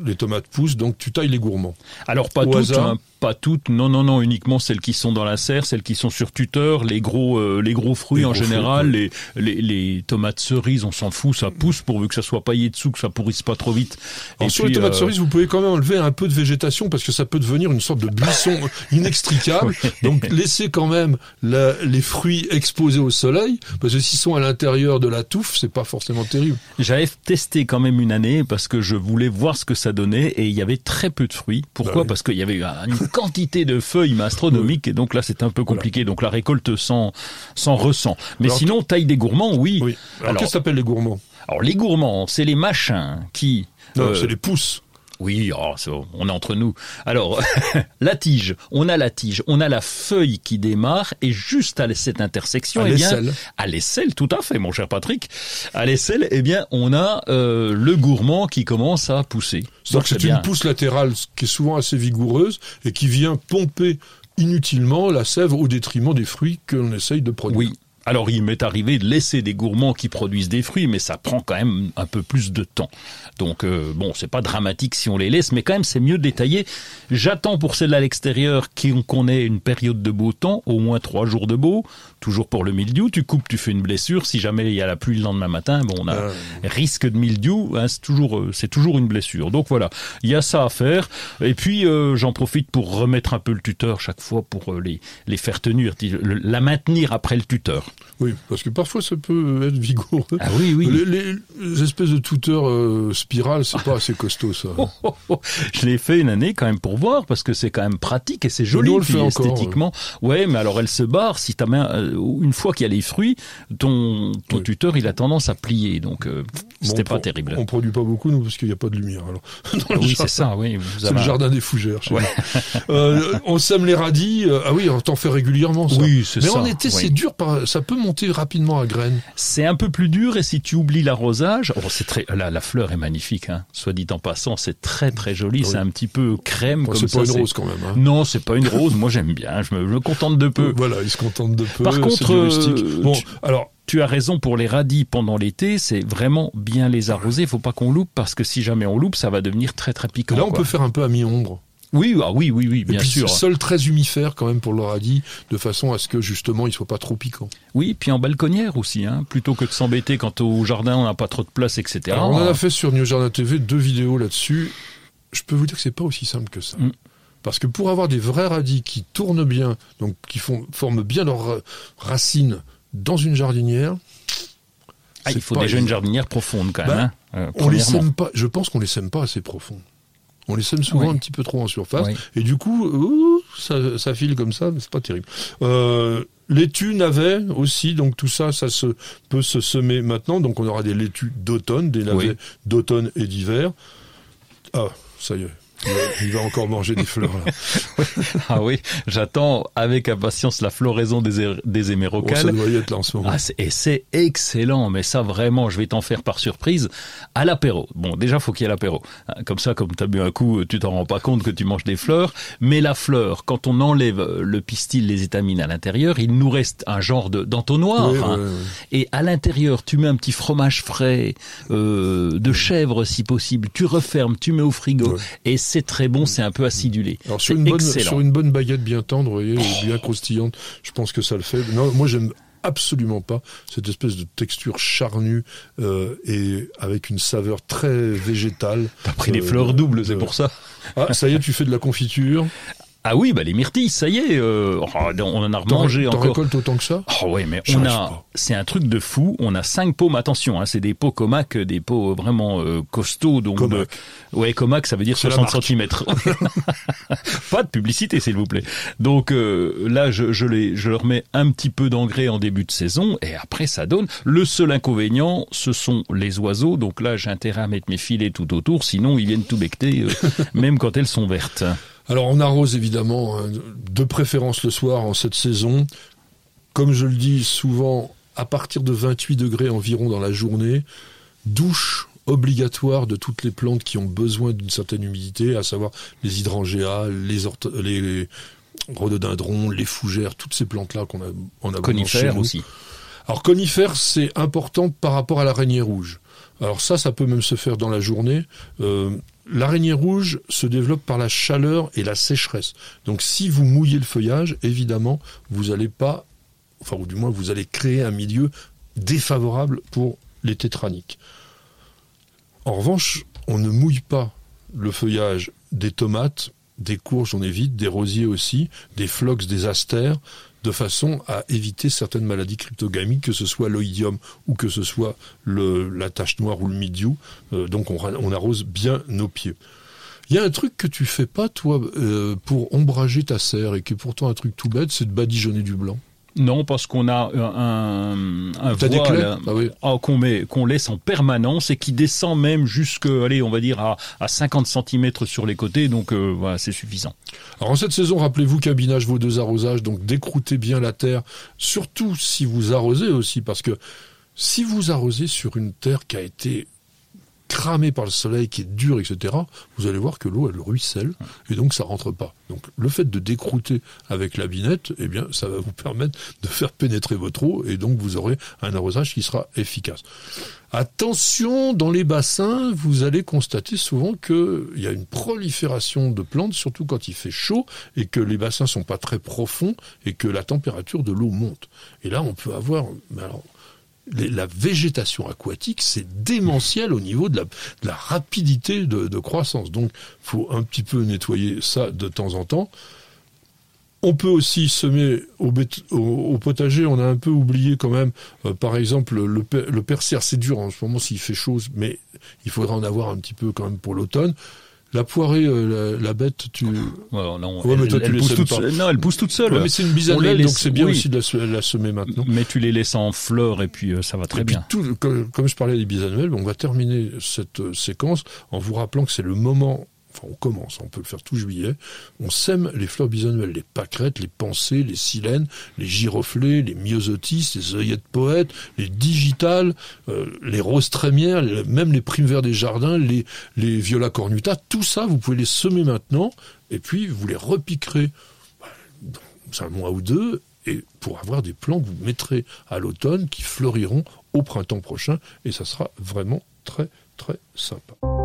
les tomates poussent, donc tu tailles les gourmands. Alors pas toutes, hein, pas toutes. Non, non, non, uniquement celles qui sont dans la serre, celles qui sont sur tuteur, les gros, euh, les gros fruits en général, les, les, les, tomates cerises, on s'en fout, ça pousse pourvu que ça soit paillé dessous, que ça pourrisse pas trop vite. Et sur les tomates cerises, vous pouvez quand même enlever un peu de végétation parce que ça peut devenir une sorte de buisson inextricable. Donc laissez quand même les fruits exposés au soleil parce que s'ils sont à l'intérieur de la touffe, c'est pas forcément terrible. J'avais testé quand même une année parce que je voulais voir ce que ça donnait et il y avait très peu de fruits. Pourquoi bah Parce qu'il y avait une quantité de feuilles astronomiques et donc là c'est un peu compliqué. Donc la récolte s'en ressent. Mais sinon taille des gourmands, oui. Alors, Alors qu'est-ce que s'appelle les gourmands? Alors les gourmands, c'est les machins qui non, euh, c'est les pousses. Oui, oh, on est entre nous. Alors, la tige, on a la tige, on a la feuille qui démarre, et juste à cette intersection, à eh bien, à l'aisselle, tout à fait, mon cher Patrick, à l'aisselle, eh bien, on a euh, le gourmand qui commence à pousser. Donc c'est une pousse latérale qui est souvent assez vigoureuse et qui vient pomper inutilement la sève au détriment des fruits que l'on essaye de produire. Oui, alors il m'est arrivé de laisser des gourmands qui produisent des fruits, mais ça prend quand même un peu plus de temps. Donc euh, bon, c'est pas dramatique si on les laisse, mais quand même c'est mieux détaillé. J'attends pour celles à l'extérieur qu'on ait une période de beau temps, au moins trois jours de beau, toujours pour le mildiou. Tu coupes, tu fais une blessure. Si jamais il y a la pluie le lendemain matin, bon, on a ah. risque de mildiou. Hein, c'est toujours, euh, c'est toujours une blessure. Donc voilà, il y a ça à faire. Et puis euh, j'en profite pour remettre un peu le tuteur chaque fois pour les les faire tenir, la maintenir après le tuteur. Oui, parce que parfois ça peut être vigoureux. Ah oui, oui. Les, espèces de tuteurs euh, spirales, c'est pas assez costaud ça. Oh, oh, oh. Je l'ai fait une année quand même pour voir, parce que c'est quand même pratique et c'est joli on le fait esthétiquement. Encore, ouais. mais alors elle se barre si ta main, euh, une fois qu'il y a les fruits, ton, ton tuteur il a tendance à plier, donc euh, c'était pas terrible. On produit pas beaucoup nous parce qu'il n'y a pas de lumière. Alors, oui, c'est ça, oui. C'est le jardin des fougères. on sème les radis. ah oui, on t'en fait régulièrement ça. Oui, c'est ça. Mais en été, c'est dur. Ça peut monter rapidement à graines. C'est un peu plus dur et si tu oublies l'arrosage, oh, c'est très, la, la fleur est magnifique, hein. soit dit en passant, c'est très très joli, c'est un petit peu crème comme ça. C'est pas une rose quand même. Hein. Non, c'est pas une rose. Moi j'aime bien, je me, contente de peu. Voilà, il se contente de peu. Par contre, euh, bon, alors tu as raison pour les radis pendant l'été, c'est vraiment bien les arroser. Il faut pas qu'on loupe parce que si jamais on loupe, ça va devenir très très piquant. Là, on peut faire un peu à mi-ombre. Oui, ah oui, oui, oui, bien et puis, sûr. Sol très humifère quand même pour le radis, de façon à ce que justement il soit pas trop piquant. Oui, puis en balconnière aussi, hein, plutôt que de s'embêter quand au jardin on n'a pas trop de place, etc. Alors, on en a fait sur New Jardin TV deux vidéos là-dessus. Je peux vous dire que c'est pas aussi simple que ça. Mm. Parce que pour avoir des vrais radis qui tournent bien, donc qui font, forment bien leurs ra- racines dans une jardinière, Ah, il faut déjà une jardinière profonde quand même. Bah, hein, euh, on les sème pas. Je pense qu'on les sème pas assez profond. On les sème souvent Oui. un petit peu trop en surface. Oui. Et du coup, ouh, ça, ça file comme ça, mais c'est pas terrible. Euh, laitue, navet aussi, donc tout ça, ça se peut se semer maintenant. Donc on aura des laitues d'automne, des navets Oui. d'automne et d'hiver. Ah, ça y est. Il va- encore manger des fleurs là. Ah oui, j'attends avec impatience la floraison des, des Bon, ça hémérocales. doit y être là en ce moment. Ah, et c'est excellent, mais ça vraiment, je vais t'en faire par surprise à l'apéro. Bon, déjà, faut qu'il y ait l'apéro. Hein, Comme ça, comme t'as bu un coup, tu t'en rends pas compte que tu manges des fleurs. Mais la fleur, quand on enlève euh, le pistil, les étamines à l'intérieur, il nous reste un genre de d'entonnoir. Oui, hein. ouais. Et à l'intérieur, tu mets un petit fromage frais, euh, de chèvre si possible. Tu refermes, tu mets au frigo, et c'est très bon. C'est un peu acidulé. Alors sur C'est une, bonne, excellent. sur une bonne baguette bien tendre, vous voyez, et bien croustillante, je pense que ça le fait. Non, moi j'aime absolument pas cette espèce de texture charnue euh, et avec une saveur très végétale. T'as pris des Euh, fleurs doubles, c'est de- pour ça. Ah, ça y est, tu fais de la confiture. Ah oui, bah les myrtilles, ça y est, euh, on en a remangé t'en encore. récoltes autant que ça? Oh ouais, mais on a, c'est un truc de fou. On a cinq pommes. Attention, hein, c'est des pots Comac, des pots vraiment euh, costauds. Donc Comac. de- ouais, Comac, ça veut dire C'est la 60 marque. cm. Pas de publicité, s'il vous plaît. Donc euh, là, je, je, les, je leur mets un petit peu d'engrais en début de saison, et après ça donne. Le seul inconvénient, ce sont les oiseaux. Donc là, j'ai intérêt à mettre mes filets tout autour, sinon ils viennent tout becter, euh, même quand elles sont vertes. Alors on arrose évidemment, hein, de préférence le soir en cette saison. Comme je le dis souvent, à partir de 28 degrés environ dans la journée, douche obligatoire de toutes les plantes qui ont besoin d'une certaine humidité, à savoir les hydrangeas, les, les rhododendrons, les fougères, toutes ces plantes-là qu'on a chez Conifères nous. aussi. Alors conifères, c'est important par rapport à l'araignée rouge. Alors ça, ça peut même se faire dans la journée. Euh, l'araignée rouge se développe par la chaleur et la sécheresse. Donc si vous mouillez le feuillage, évidemment, vous n'allez pas, enfin ou du moins vous allez créer un milieu défavorable pour les tétraniques. En revanche, on ne mouille pas le feuillage des tomates, des courges, on évite, des rosiers aussi, des phlox, des astères, de façon à éviter certaines maladies cryptogamiques, que ce soit l'oïdium ou que ce soit le, la tache noire ou le midiou. Euh, donc on, on arrose bien nos pieds. Il y a un truc que tu fais pas, toi, euh, pour ombrager ta serre, et qui est pourtant un truc tout bête, c'est de badigeonner du blanc. Non, parce qu'on a un, un des voile Ah oui. ah, qu'on laisse en permanence et qui descend même jusque, allez, on va dire à, à 50 cm sur les côtés, donc euh, voilà, c'est suffisant. Alors en cette saison, rappelez-vous cabinage vos deux arrosages, donc décroutez bien la terre, surtout si vous arrosez aussi, parce que si vous arrosez sur une terre qui a été cramée par le soleil, qui est dure, etc., vous allez voir que l'eau, elle ruisselle, et donc ça rentre pas. Donc le fait de décrouter avec la binette, eh bien, ça va vous permettre de faire pénétrer votre eau, et donc vous aurez un arrosage qui sera efficace. Attention, dans les bassins, vous allez constater souvent qu'il y a une prolifération de plantes, surtout quand il fait chaud et que les bassins sont pas très profonds et que la température de l'eau monte. Et là, on peut avoir, mais alors, la végétation aquatique, c'est démentiel au niveau de la, rapidité de, croissance. Donc, faut un petit peu nettoyer ça de temps en temps. On peut aussi semer au, potager. On a un peu oublié quand même, euh, par exemple, le, le. C'est dur en ce moment s'il fait chaud, mais il faudra en avoir un petit peu quand même pour l'automne. La poirée, euh, la, la bête, tu. Non, Ouais, mais toi, tu le pousses sème toute seule. Non, elle pousse toute seule. Ouais, mais c'est une bisanelle, donc laisse- c'est bien oui. aussi de la, la semer maintenant. Mais tu les laisses en fleurs et puis euh, ça va très Et puis bien. tout, comme, comme je parlais des bisannuels, on va terminer cette euh, séquence en vous rappelant que c'est le moment, enfin on commence, on peut le faire tout juillet, on sème les fleurs bisannuelles, les pâquerettes, les pensées, les silènes, les giroflées, les myosotis, les œillettes poètes, les digitales, euh, les roses trémières, même les primes verts des jardins, les, les viola cornuta, tout ça vous pouvez les semer maintenant et puis vous les repiquerez dans un mois ou deux et pour avoir des plants que vous mettrez à l'automne qui fleuriront au printemps prochain. Et ça sera vraiment très très sympa.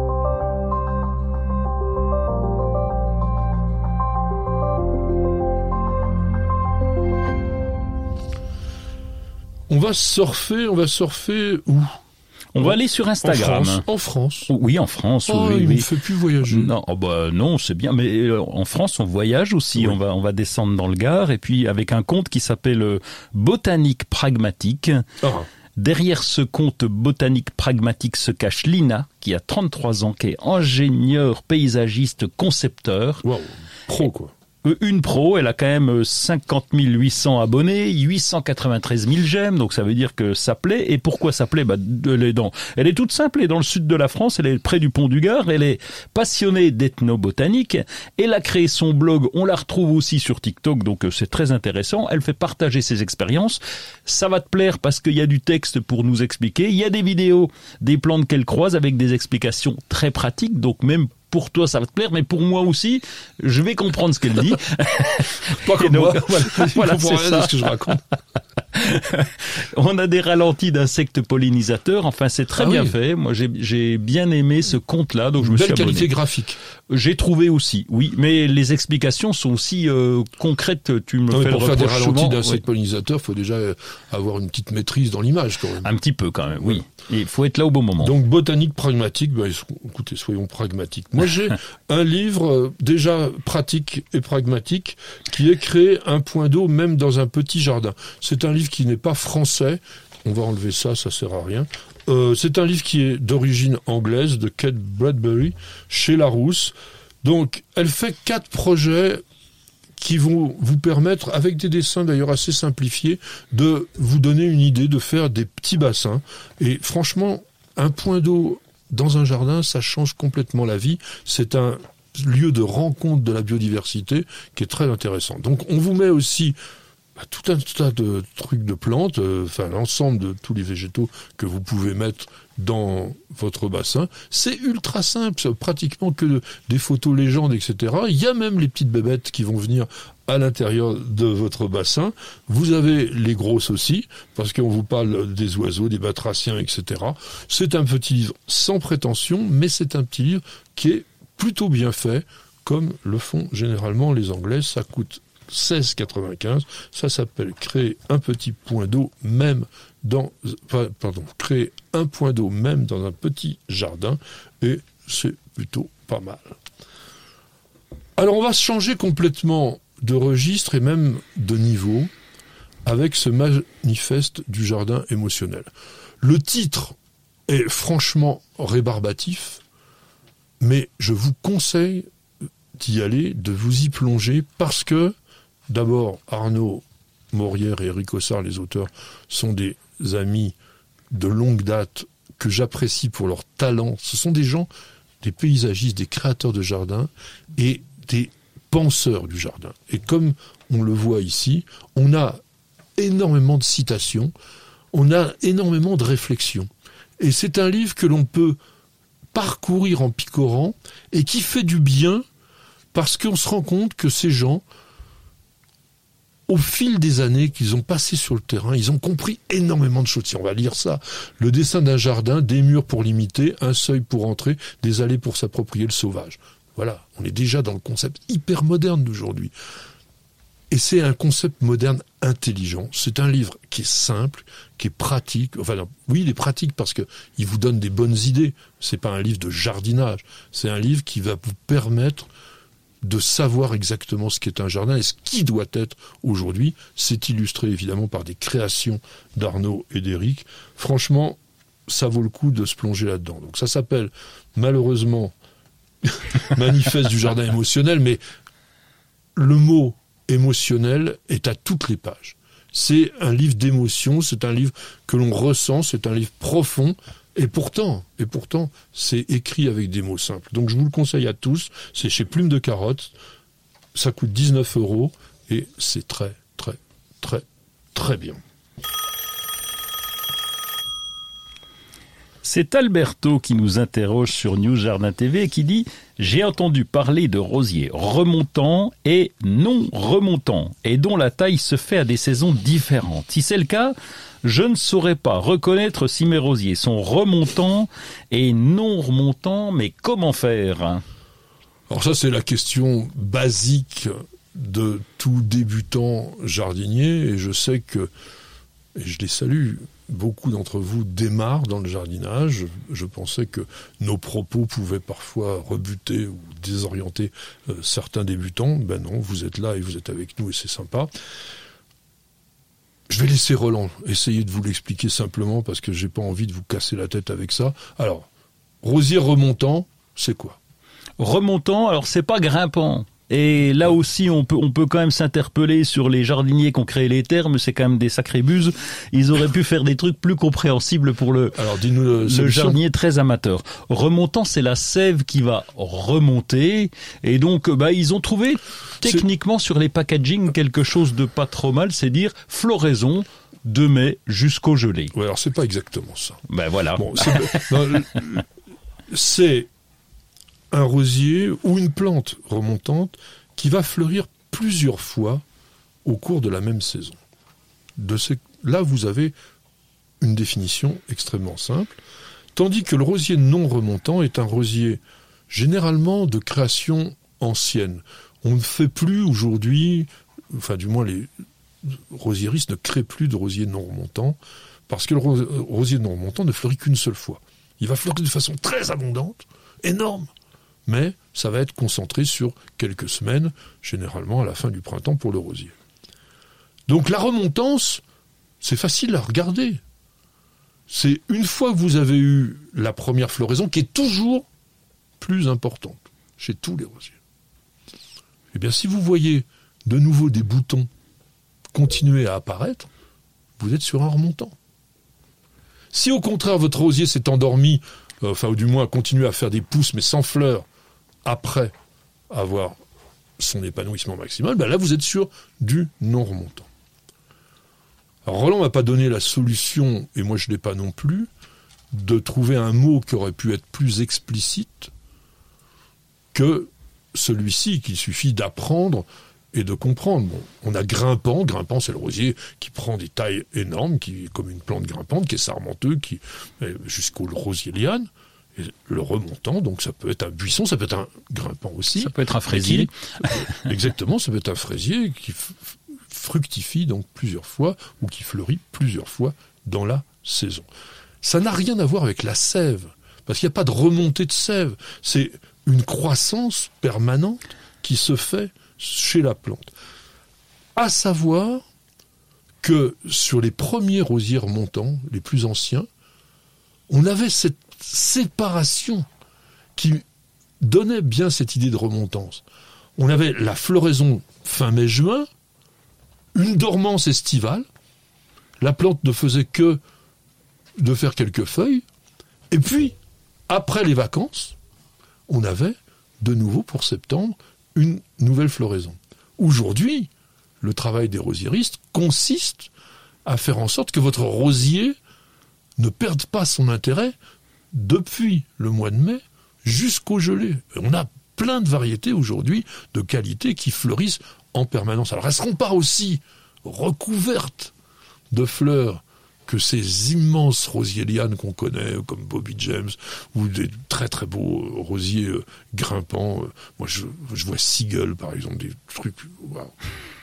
On va surfer, on va surfer où On va aller sur Instagram. En France. En France. Oui, en France. Oh, oui, il oui. ne fait plus voyager. Non, oh bah non, c'est bien. Mais euh, en France, on voyage aussi. Oui. On va, on va descendre dans le Gard et puis avec un compte qui s'appelle euh, Botanique Pragmatique. Ah, Derrière ce compte botanique pragmatique se cache Lina, qui a 33 ans, qui est ingénieur, paysagiste, concepteur. Pro, quoi. Euh, Une pro, elle a quand même euh, 50 800 abonnés, 893 000 j'aime, donc ça veut dire que ça plaît. Et pourquoi ça plaît? Bah, elle, est dans, elle est toute simple, elle est dans le sud de la France, elle est près du pont du Gard, elle est passionnée d'ethnobotanique, elle a créé son blog, on la retrouve aussi sur TikTok, donc euh, c'est très intéressant, elle fait partager ses expériences. Ça va te plaire parce qu'il y a du texte pour nous expliquer, il y a des vidéos des plantes qu'elle croise avec des explications très pratiques, donc même pour toi ça va te plaire, mais pour moi aussi, je vais comprendre ce qu'elle dit. Pas comme donc, moi. voilà, c'est ça. de ce que je raconte. On a des ralentis d'insectes pollinisateurs. Enfin, c'est très Ah bien oui. fait. Moi, j'ai- bien aimé ce compte-là, donc je me Belle suis abonné. qualité graphique. J'ai trouvé aussi, oui, mais les explications sont aussi euh, concrètes. Tu me Non, fais pour faire des ralentis d'insectes Oui. pollinisateurs, il faut déjà avoir une petite maîtrise dans l'image quand même. Un petit peu quand même, oui. Il faut être là au bon moment. Donc botanique pragmatique, ben, écoutez, soyons pragmatiques. Moi j'ai un livre euh, déjà pratique et pragmatique qui est créé un point d'eau même dans un petit jardin. C'est un livre qui n'est pas français. On va enlever ça, ça sert à rien. Euh, c'est un livre qui est d'origine anglaise de Kate Bradbury chez Larousse. Donc elle fait quatre projets qui vont vous permettre, avec des dessins d'ailleurs assez simplifiés, de vous donner une idée de faire des petits bassins. Et franchement, un point d'eau dans un jardin, ça change complètement la vie. C'est un lieu de rencontre de la biodiversité qui est très intéressant. Donc on vous met aussi bah, tout un tas de trucs de plantes, euh, enfin l'ensemble de tous les végétaux que vous pouvez mettre dans votre bassin. C'est ultra simple, pratiquement que de- des photos légendes, etc. Il y a même les petites bébêtes qui vont venir à l'intérieur de votre bassin. Vous avez les grosses aussi, parce qu'on vous parle des oiseaux, des batraciens, etc. C'est un petit livre sans prétention, mais c'est un petit livre qui est plutôt bien fait, comme le font généralement les Anglais. Ça coûte 16,95. Ça s'appelle créer un petit point d'eau même dans, créer un point d'eau même dans un petit jardin et c'est plutôt pas mal. Alors on va changer complètement de registre et même de niveau avec ce manifeste du jardin émotionnel. Le titre est franchement rébarbatif, mais je vous conseille d'y aller, de vous y plonger, parce que d'abord Arnaud Morière et Eric Ossard, les auteurs, sont des amis de longue date que j'apprécie pour leur talent. Ce sont des gens, des paysagistes, des créateurs de jardins et des penseurs du jardin. Et comme on le voit ici, on a énormément de citations, on a énormément de réflexions. Et c'est un livre que l'on peut parcourir en picorant et qui fait du bien parce qu'on se rend compte que ces gens, au fil des années qu'ils ont passé sur le terrain, ils ont compris énormément de choses. Si on va lire ça, le dessin d'un jardin, des murs pour limiter, un seuil pour entrer, des allées pour s'approprier le sauvage. Voilà, on est déjà dans le concept hyper moderne d'aujourd'hui. Et c'est un concept moderne intelligent. C'est un livre qui est simple, qui est pratique. Enfin, oui, il est pratique parce que il vous donne des bonnes idées. C'est pas un livre de jardinage. C'est un livre qui va vous permettre de savoir exactement ce qu'est un jardin et ce qui doit être aujourd'hui. C'est illustré évidemment par des créations d'Arnaud et d'Éric. Franchement, ça vaut le coup de se plonger là-dedans. Donc ça s'appelle malheureusement Manifeste du jardin émotionnel, mais le mot émotionnel est à toutes les pages. C'est un livre d'émotion, c'est un livre que l'on ressent, c'est un livre profond, et pourtant, c'est écrit avec des mots simples. Donc je vous le conseille à tous, c'est chez Plume de Carotte, ça coûte 19 euros, et c'est très, très, très, très bien. C'est Alberto qui nous interroge sur News Jardin TV et qui dit J'ai entendu parler de rosiers remontants et non remontants et dont la taille se fait à des saisons différentes. Si c'est le cas, je ne saurais pas reconnaître si mes rosiers sont remontants et non remontants, mais comment faire? Alors ça, c'est la question basique de tout débutant jardinier, et je sais que et je les salue, beaucoup d'entre vous démarrent dans le jardinage. Je pensais que nos propos pouvaient parfois rebuter ou désorienter euh, certains débutants. Ben non, vous êtes là et vous êtes avec nous et c'est sympa. Je vais laisser Roland essayer de vous l'expliquer simplement parce que j'ai pas envie de vous casser la tête avec ça. Alors, rosier remontant, c'est quoi? Remontant, alors c'est pas grimpant. Et là aussi, on peut, on peut quand même s'interpeller sur les jardiniers qui ont créé les termes. C'est quand même des sacrées buses. Ils auraient pu faire des trucs plus compréhensibles pour le, Alors, dis-nous le, le jardinier très amateur. Remontant, c'est la sève qui va remonter. Et donc, bah, ils ont trouvé techniquement sur les packaging quelque chose de pas trop mal. C'est dire floraison de mai jusqu'au gelé. Ouais, alors c'est pas exactement ça. Ben voilà. Bon, c'est- c'est un rosier ou une plante remontante qui va fleurir plusieurs fois au cours de la même saison. De ces- Là, vous avez une définition extrêmement simple, tandis que le rosier non remontant est un rosier généralement de création ancienne. On ne fait plus aujourd'hui, enfin du moins les rosieristes ne créent plus de rosiers non remontants, parce que le ro- rosier non remontant ne fleurit qu'une seule fois. Il va fleurir de façon très abondante, énorme, mais ça va être concentré sur quelques semaines, généralement à la fin du printemps pour le rosier. Donc la remontance, c'est facile à regarder. C'est une fois que vous avez eu la première floraison qui est toujours plus importante chez tous les rosiers. Eh bien, si vous voyez de nouveau des boutons continuer à apparaître, vous êtes sur un remontant. Si au contraire votre rosier s'est endormi, euh, enfin ou du moins continue à faire des pousses mais sans fleurs après avoir son épanouissement maximal, ben là vous êtes sur du non remontant. Alors Roland m'a pas donné la solution, et moi je l'ai pas non plus, de trouver un mot qui aurait pu être plus explicite que celui-ci qu'il suffit d'apprendre et de comprendre. On a grimpant, grimpant c'est le rosier qui prend des tailles énormes, qui est comme une plante grimpante, qui est sarmenteux, qui jusqu'au rosier liane. Le remontant, donc ça peut être un buisson, ça peut être un grimpant aussi. Ça peut être un fraisier. Qui- exactement, ça peut être un fraisier qui fructifie donc plusieurs fois ou qui fleurit plusieurs fois dans la saison. Ça n'a rien à voir avec la sève, parce qu'il n'y a pas de remontée de sève. C'est une croissance permanente qui se fait chez la plante. À savoir que sur les premiers rosiers remontants, les plus anciens, on avait cette séparation qui donnait bien cette idée de remontance. On avait la floraison fin mai-juin, une dormance estivale, la plante ne faisait que de faire quelques feuilles, et puis, après les vacances, on avait de nouveau pour septembre une nouvelle floraison. Aujourd'hui, le travail des rosieristes consiste à faire en sorte que votre rosier ne perde pas son intérêt depuis le mois de mai jusqu'au gelé. On a plein de variétés aujourd'hui de qualité qui fleurissent en permanence. Alors elles ne seront pas aussi recouvertes de fleurs que ces immenses rosiers lianes qu'on connaît, comme Bobby James, ou des très très beaux euh, rosiers euh, grimpants. Euh, Moi, je, je vois Seagull, par exemple, des trucs...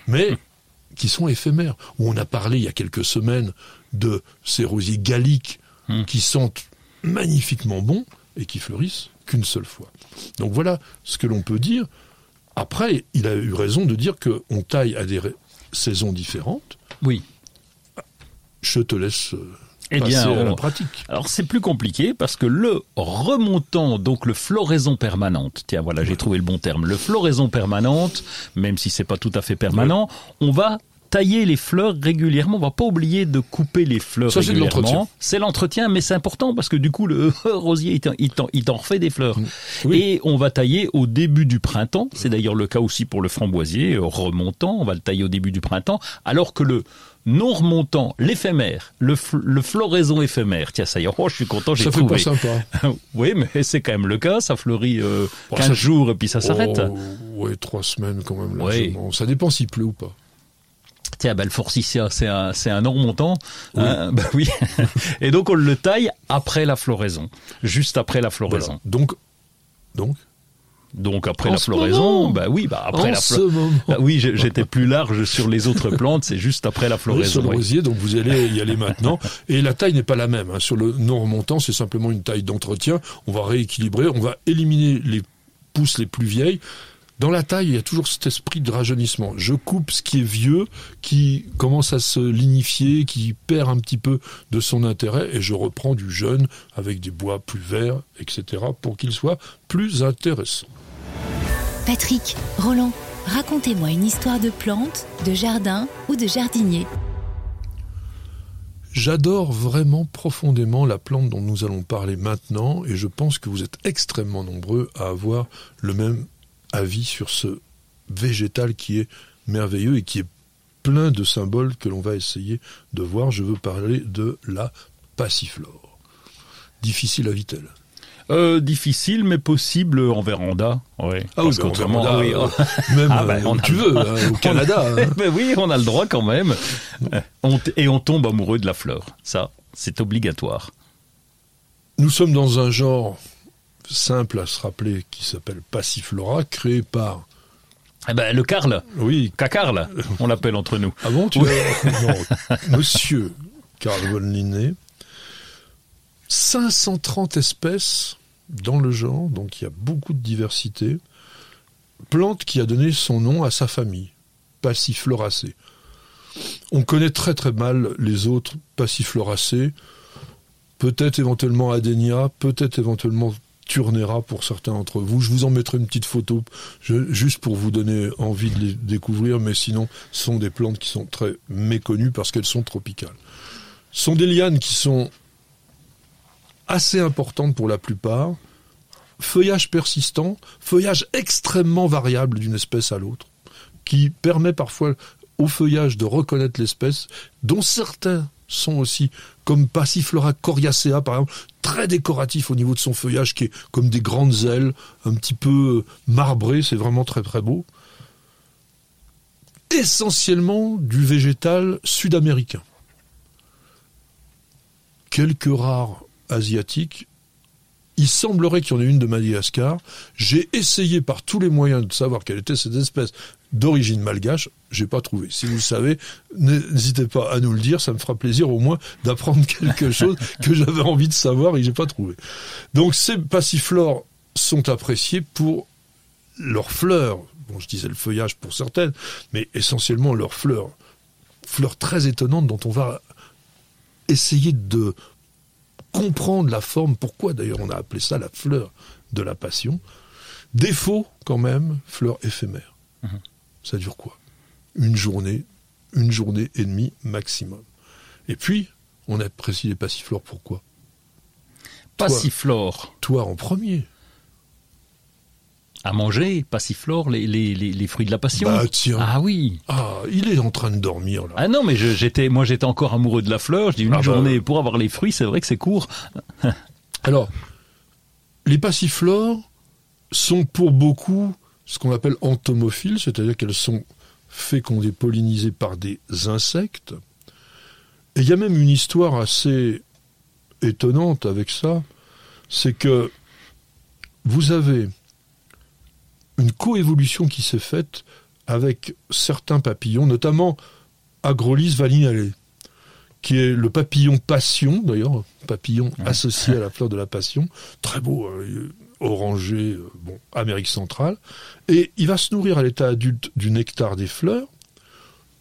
Mais qui sont éphémères. Où on a parlé il y a quelques semaines de ces rosiers galliques qui sentent magnifiquement bons et qui fleurissent qu'une seule fois. Donc voilà ce que l'on peut dire. Après, il a eu raison de dire qu'on taille à des saisons différentes. Oui. Je te laisse euh, Eh passer bien, à la pratique. Alors c'est plus compliqué parce que le remontant, donc le floraison permanente, tiens voilà j'ai trouvé le bon terme, le floraison permanente, même si c'est pas tout à fait permanent, on va tailler les fleurs régulièrement, on va pas oublier de couper les fleurs Ça, régulièrement. C'est l'entretien, mais c'est important parce que du coup le rosier il t'en- refait des fleurs. Oui. Et on va tailler au début du printemps, c'est d'ailleurs le cas aussi pour le framboisier euh, remontant, on va le tailler au début du printemps, alors que le non remontant, l'éphémère, le, fl- le floraison éphémère, tiens ça y est, oh, je suis content, j'ai Ça fait trouvé. pas sympa. oui, mais c'est quand même le cas. Ça fleurit euh, Bon, 15 ça- jours et puis ça s'arrête. Oh, ouais, trois semaines quand même. Ça dépend s'il pleut ou pas. Tiens, bah, le forsythia, c'est un, c'est un non-remontant. Hein, bah oui. et donc, on le taille après la floraison. Juste après la Voilà. floraison. Donc, donc, Donc après En la floraison, bah oui, bah après en la floraison. moment. oui, j'étais plus large sur les autres plantes, c'est juste après la Oui, sur floraison. le oui. rosier, donc vous allez y aller maintenant. Et la taille n'est pas la même. hein. Sur le non remontant, c'est simplement une taille d'entretien. On va rééquilibrer, on va éliminer les pousses les plus vieilles. Dans la taille, il y a toujours cet esprit de rajeunissement. Je coupe ce qui est vieux, qui commence à se lignifier, qui perd un petit peu de son intérêt, et je reprends du jeune avec des bois plus verts, etc., pour qu'il soit plus intéressant. Patrick, Roland, racontez-moi une histoire de plante, de jardin ou de jardinier. J'adore vraiment profondément la plante dont nous allons parler maintenant et je pense que vous êtes extrêmement nombreux à avoir le même avis sur ce végétal qui est merveilleux et qui est plein de symboles que l'on va essayer de voir. Je veux parler de la passiflore. Difficile à Vitel. Euh, difficile, mais possible en véranda. Ouais. Ah oui, oui, oh. euh, même Ah ben, euh, on a tu le veux, hein, au Canada. hein. Ben oui, on a le droit quand même. On t- et on tombe amoureux de la fleur. Ça, c'est obligatoire. Nous sommes dans un genre simple à se rappeler qui s'appelle Passiflora, créé par... Eh ben, le Carl, Oui, Cacarl, on l'appelle entre nous. Ah bon, tu as- non, Monsieur Karl von Linné, 530 espèces dans le genre, donc il y a beaucoup de diversité. Plante qui a donné son nom à sa famille, Passifloracées. On connaît très très mal les autres Passifloracées, peut-être éventuellement Adenia, peut-être éventuellement Turnera pour certains d'entre vous. Je vous en mettrai une petite photo juste pour vous donner envie de les découvrir, mais sinon, ce sont des plantes qui sont très méconnues parce qu'elles sont tropicales. Ce sont des lianes qui sont assez importantes pour la plupart, feuillage persistant, feuillage extrêmement variable d'une espèce à l'autre, qui permet parfois au feuillage de reconnaître l'espèce, dont certains sont aussi, comme Passiflora coriacea par exemple, très décoratif au niveau de son feuillage, qui est comme des grandes ailes, un petit peu marbré, c'est vraiment très très beau. Essentiellement du végétal sud-américain. Quelques rares asiatiques. Il semblerait qu'il y en ait une de Madagascar. J'ai essayé par tous les moyens de savoir quelle était cette espèce d'origine malgache. J'ai pas trouvé. Si vous le savez, n'hésitez pas à nous le dire. Ça me fera plaisir au moins d'apprendre quelque chose que j'avais envie de savoir et que j'ai pas trouvé. Donc ces passiflores sont appréciés pour leurs fleurs. Bon, je disais le feuillage pour certaines, mais essentiellement leurs fleurs. Fleurs très étonnantes dont on va essayer de comprendre la forme, pourquoi d'ailleurs on a appelé ça la fleur de la passion. Défaut quand même, fleur éphémère. Ça dure quoi? Une journée, une journée et demie maximum. Et puis, on apprécie les passiflores pourquoi? Passiflore. Toi en premier. À manger, passiflore, les, les, les, les fruits de la passion. Bah tiens. Ah oui. Ah, il est en train de dormir là. Ah non, mais je- j'étais, moi j'étais encore amoureux de la fleur. Je dis une Ah bah. journée pour avoir les fruits, c'est vrai que c'est court. Alors, les passiflores sont pour beaucoup ce qu'on appelle entomophiles, c'est-à-dire qu'elles sont fécondées, pollinisées par des insectes. Et il y a même une histoire assez étonnante avec ça, c'est que vous avez une coévolution qui s'est faite avec certains papillons, notamment Agrolis valinale, qui est le papillon passion, d'ailleurs, papillon associé à la fleur de la passion, très beau, euh, orangé, euh, bon, Amérique centrale, et il va se nourrir à l'état adulte du nectar des fleurs,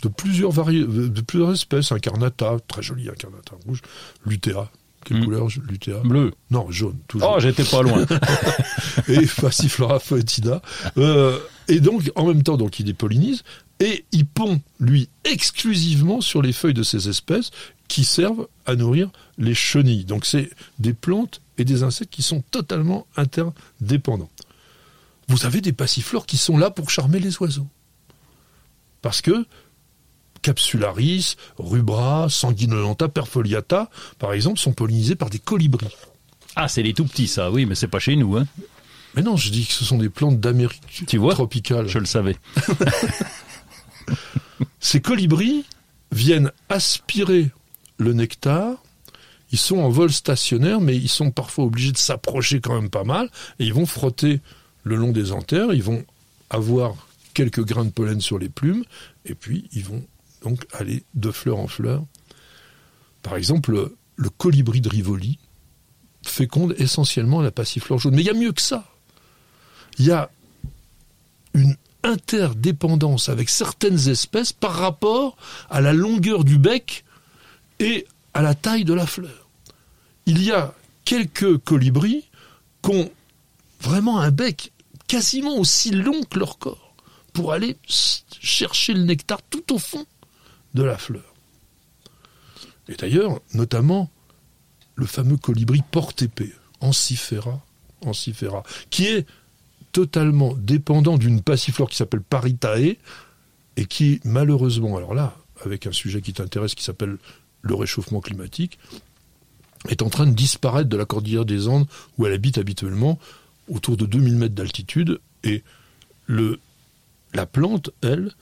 de plusieurs, vari- de plusieurs espèces, incarnata, très joli incarnata rouge, lutea, quelle Mm. couleur lutea Bleu. Non, jaune, toujours Oh, j'étais pas loin. et Passiflora foetida. Euh, et donc, en même temps, donc, il les pollinise et il pond, lui, exclusivement sur les feuilles de ces espèces qui servent à nourrir les chenilles. Donc, c'est des plantes et des insectes qui sont totalement interdépendants. Vous avez des passiflores qui sont là pour charmer les oiseaux. Parce que Capsularis, Rubra, Sanguinolenta, Perfoliata, par exemple, sont pollinisés par des colibris. Ah, c'est les tout petits, ça, oui, mais c'est pas chez nous, hein. Mais non, je dis que ce sont des plantes d'Amérique Tu vois tropicale. Je le savais. Ces colibris viennent aspirer le nectar. Ils sont en vol stationnaire, mais ils sont parfois obligés de s'approcher quand même pas mal. Et ils vont frotter le long des anthères, ils vont avoir quelques grains de pollen sur les plumes, et puis ils vont donc aller de fleur en fleur. Par exemple, le colibri de Rivoli féconde essentiellement la passiflore jaune. Mais il y a mieux que ça. Il y a une interdépendance avec certaines espèces par rapport à la longueur du bec et à la taille de la fleur. Il y a quelques colibris qui ont vraiment un bec quasiment aussi long que leur corps pour aller chercher le nectar tout au fond de la fleur. Et d'ailleurs, notamment, le fameux colibri porte-épée, Ancifera, Ancifera, qui est totalement dépendant d'une passiflore qui s'appelle Paritae, et qui, malheureusement, alors là, avec un sujet qui t'intéresse qui s'appelle le réchauffement climatique, est en train de disparaître de la cordillère des Andes où elle habite habituellement, autour de 2000 mètres d'altitude, et le, la plante, elle,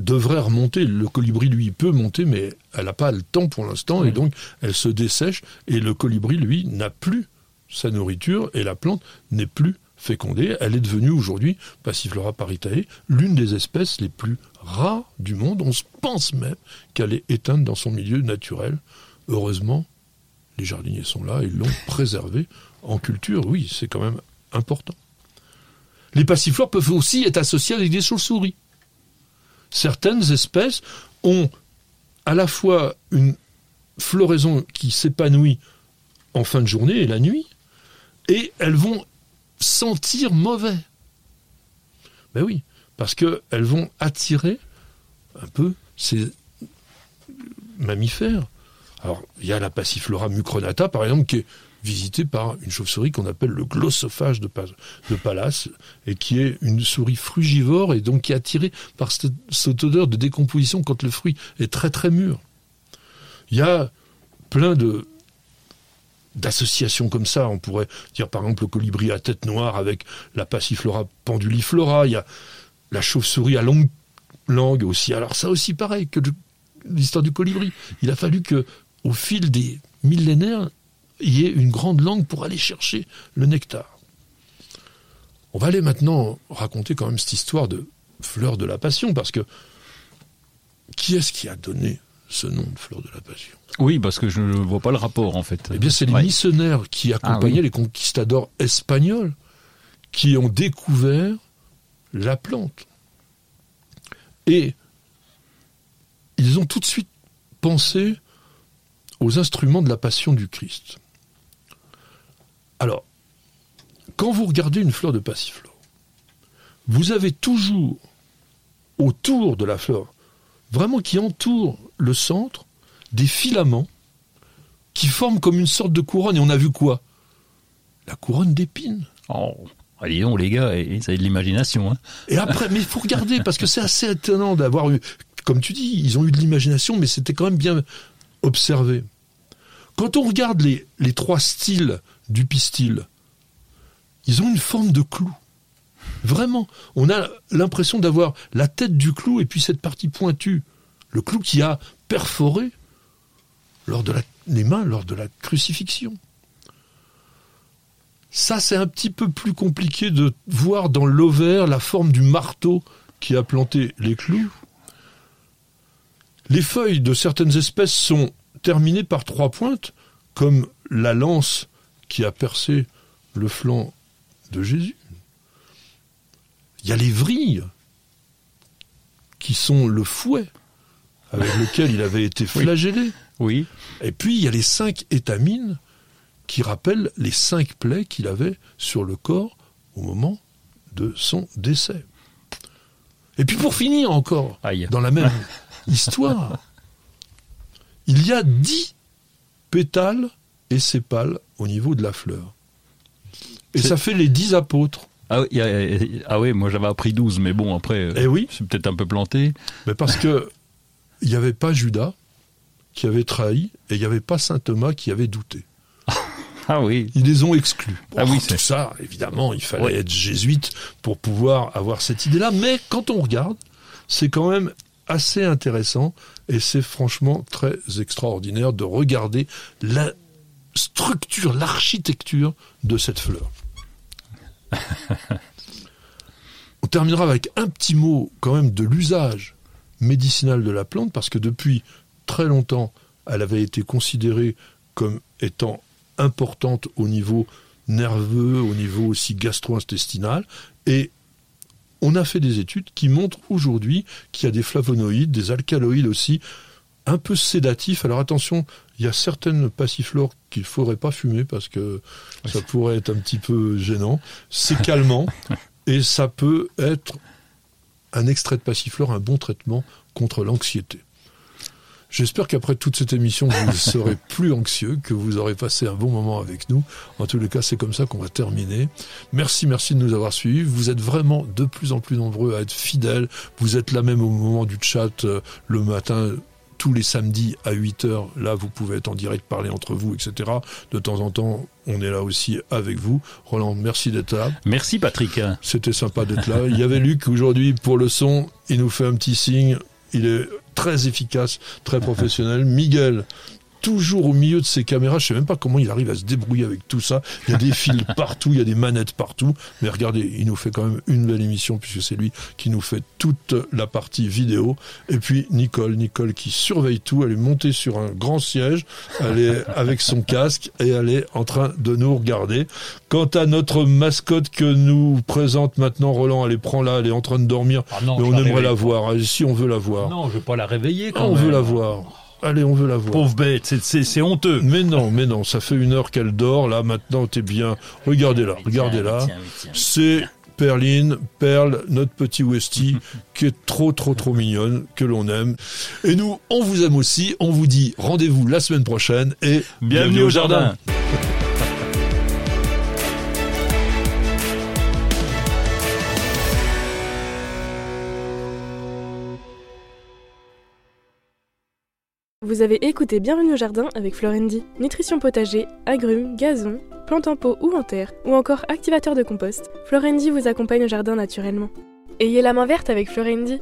devrait remonter. Le colibri, lui, peut monter, mais elle n'a pas le temps pour l'instant, et donc elle se dessèche, et le colibri, lui, n'a plus sa nourriture, et la plante n'est plus fécondée. Elle est devenue aujourd'hui, Passiflora paritae, l'une des espèces les plus rares du monde. On se pense même qu'elle est éteinte dans son milieu naturel. Heureusement, les jardiniers sont là, ils l'ont préservée en culture. Oui, c'est quand même important. Les passiflores peuvent aussi être associés avec des chauves-souris certaines espèces ont à la fois une floraison qui s'épanouit en fin de journée et la nuit, et elles vont sentir mauvais. Ben oui, parce qu'elles vont attirer un peu ces mammifères. Alors, il y a la Passiflora mucronata, par exemple, qui est visité par une chauve-souris qu'on appelle le glossophage de, de Pallas, et qui est une souris frugivore, et donc qui est attirée par cette, odeur de décomposition quand le fruit est très très mûr. Il y a plein de d'associations comme ça. On pourrait dire par exemple le colibri à tête noire avec la passiflora penduliflora. Il y a la chauve-souris à longue langue aussi. Alors ça aussi pareil que l'histoire du colibri. Il a fallu que au fil des millénaires, il y ait une grande langue pour aller chercher le nectar. On va aller maintenant raconter quand même cette histoire de fleur de la passion, parce que qui est-ce qui a donné ce nom de fleur de la passion? Oui, parce que je ne vois pas le rapport en fait. Eh bien, c'est les missionnaires qui ah accompagnaient les conquistadors espagnols qui ont découvert la plante. Et ils ont tout de suite pensé aux instruments de la passion du Christ. Alors, quand vous regardez une fleur de passiflore, vous avez toujours autour de la fleur, vraiment qui entoure le centre, des filaments qui forment comme une sorte de couronne. Et on a vu quoi? La couronne d'épines. Oh, allez donc les gars, ça a de l'imagination. Hein. Et après, mais il faut regarder, parce que c'est assez étonnant d'avoir eu, comme tu dis, ils ont eu de l'imagination, mais c'était quand même bien observé. Quand on regarde les, les trois styles du pistil, ils ont une forme de clou. Vraiment, on a l'impression d'avoir la tête du clou et puis cette partie pointue, le clou qui a perforé lors de les mains lors de la crucifixion. Ça, c'est un petit peu plus compliqué de voir dans l'ovaire la forme du marteau qui a planté les clous. Les feuilles de certaines espèces sont terminées par trois pointes, comme la lance qui a percé le flanc de Jésus. Il y a les vrilles qui sont le fouet avec lequel il avait été flagellé. Oui. Et puis il y a les cinq étamines qui rappellent les cinq plaies qu'il avait sur le corps au moment de son décès. Et puis pour finir encore, dans la même histoire, il y a dix pétales et sépales au niveau de la fleur. Et ça fait les dix apôtres. Ah oui, ah oui moi j'avais appris douze, mais bon, après, eh oui. c'est peut-être un peu planté. Mais parce que il n'y avait pas Judas qui avait trahi, et il n'y avait pas Saint Thomas qui avait douté. Ah oui. Ils les ont exclus. ah oui, tout ça, évidemment, il fallait être jésuite pour pouvoir avoir cette idée-là. Mais quand on regarde, c'est quand même assez intéressant et c'est franchement très extraordinaire de regarder la structure, l'architecture de cette fleur. terminera avec un petit mot quand même de l'usage médicinal de la plante, parce que depuis très longtemps, elle avait été considérée comme étant importante au niveau nerveux, au niveau aussi gastro-intestinal, et on a fait des études qui montrent aujourd'hui qu'il y a des flavonoïdes, des alcaloïdes aussi, un peu sédatifs. Alors attention, il y a certaines passiflores qu'il ne faudrait pas fumer parce que ça pourrait être un petit peu gênant. C'est calmant et ça peut être un extrait de passiflore, un bon traitement contre l'anxiété. J'espère qu'après toute cette émission, vous ne serez plus anxieux, que vous aurez passé un bon moment avec nous. En tous les cas, c'est comme ça qu'on va terminer. Merci, merci de nous avoir suivis. Vous êtes vraiment de plus en plus nombreux à être fidèles. Vous êtes là même au moment du chat euh, le matin tous les samedis à 8h, là vous pouvez être en direct, parler entre vous, etc. De temps en temps, on est là aussi avec vous. Roland, merci d'être là. Merci Patrick. C'était sympa d'être là. Il y avait Luc aujourd'hui pour le son, il nous fait un petit signe. Il est très efficace, très professionnel. Miguel, toujours au milieu de ses caméras. Je sais même pas comment il arrive à se débrouiller avec tout ça. Il y a des fils partout, il y a des manettes partout. Mais regardez, il nous fait quand même une belle émission puisque c'est lui qui nous fait toute la partie vidéo. Et puis Nicole, Nicole qui surveille tout. Elle est montée sur un grand siège. Elle est avec son casque et elle est en train de nous regarder. Quant à notre mascotte que nous présente maintenant Roland, elle est prend là, elle est en train de dormir. Ah non, mais on aimerait la voir. Si on veut la voir. Non, je vais pas la réveiller quand on même. veut la voir. Allez, on veut la voir. Pauvre bête, c'est- c'est c'est honteux. Mais non, mais non, ça fait une heure qu'elle dort, là, maintenant, t'es bien. Regardez-la, regardez-la. C'est Perline, Perle, notre petit Westy, qui est trop, trop, trop mignonne, que l'on aime. Et nous, on vous aime aussi. On vous dit rendez-vous la semaine prochaine et Bienvenue au jardin. Vous avez écouté Bienvenue au jardin avec Florendi. Nutrition potager, agrumes, gazon, plantes en pot ou en terre, ou encore activateur de compost, Florendi vous accompagne au jardin naturellement. Ayez la main verte avec Florendi.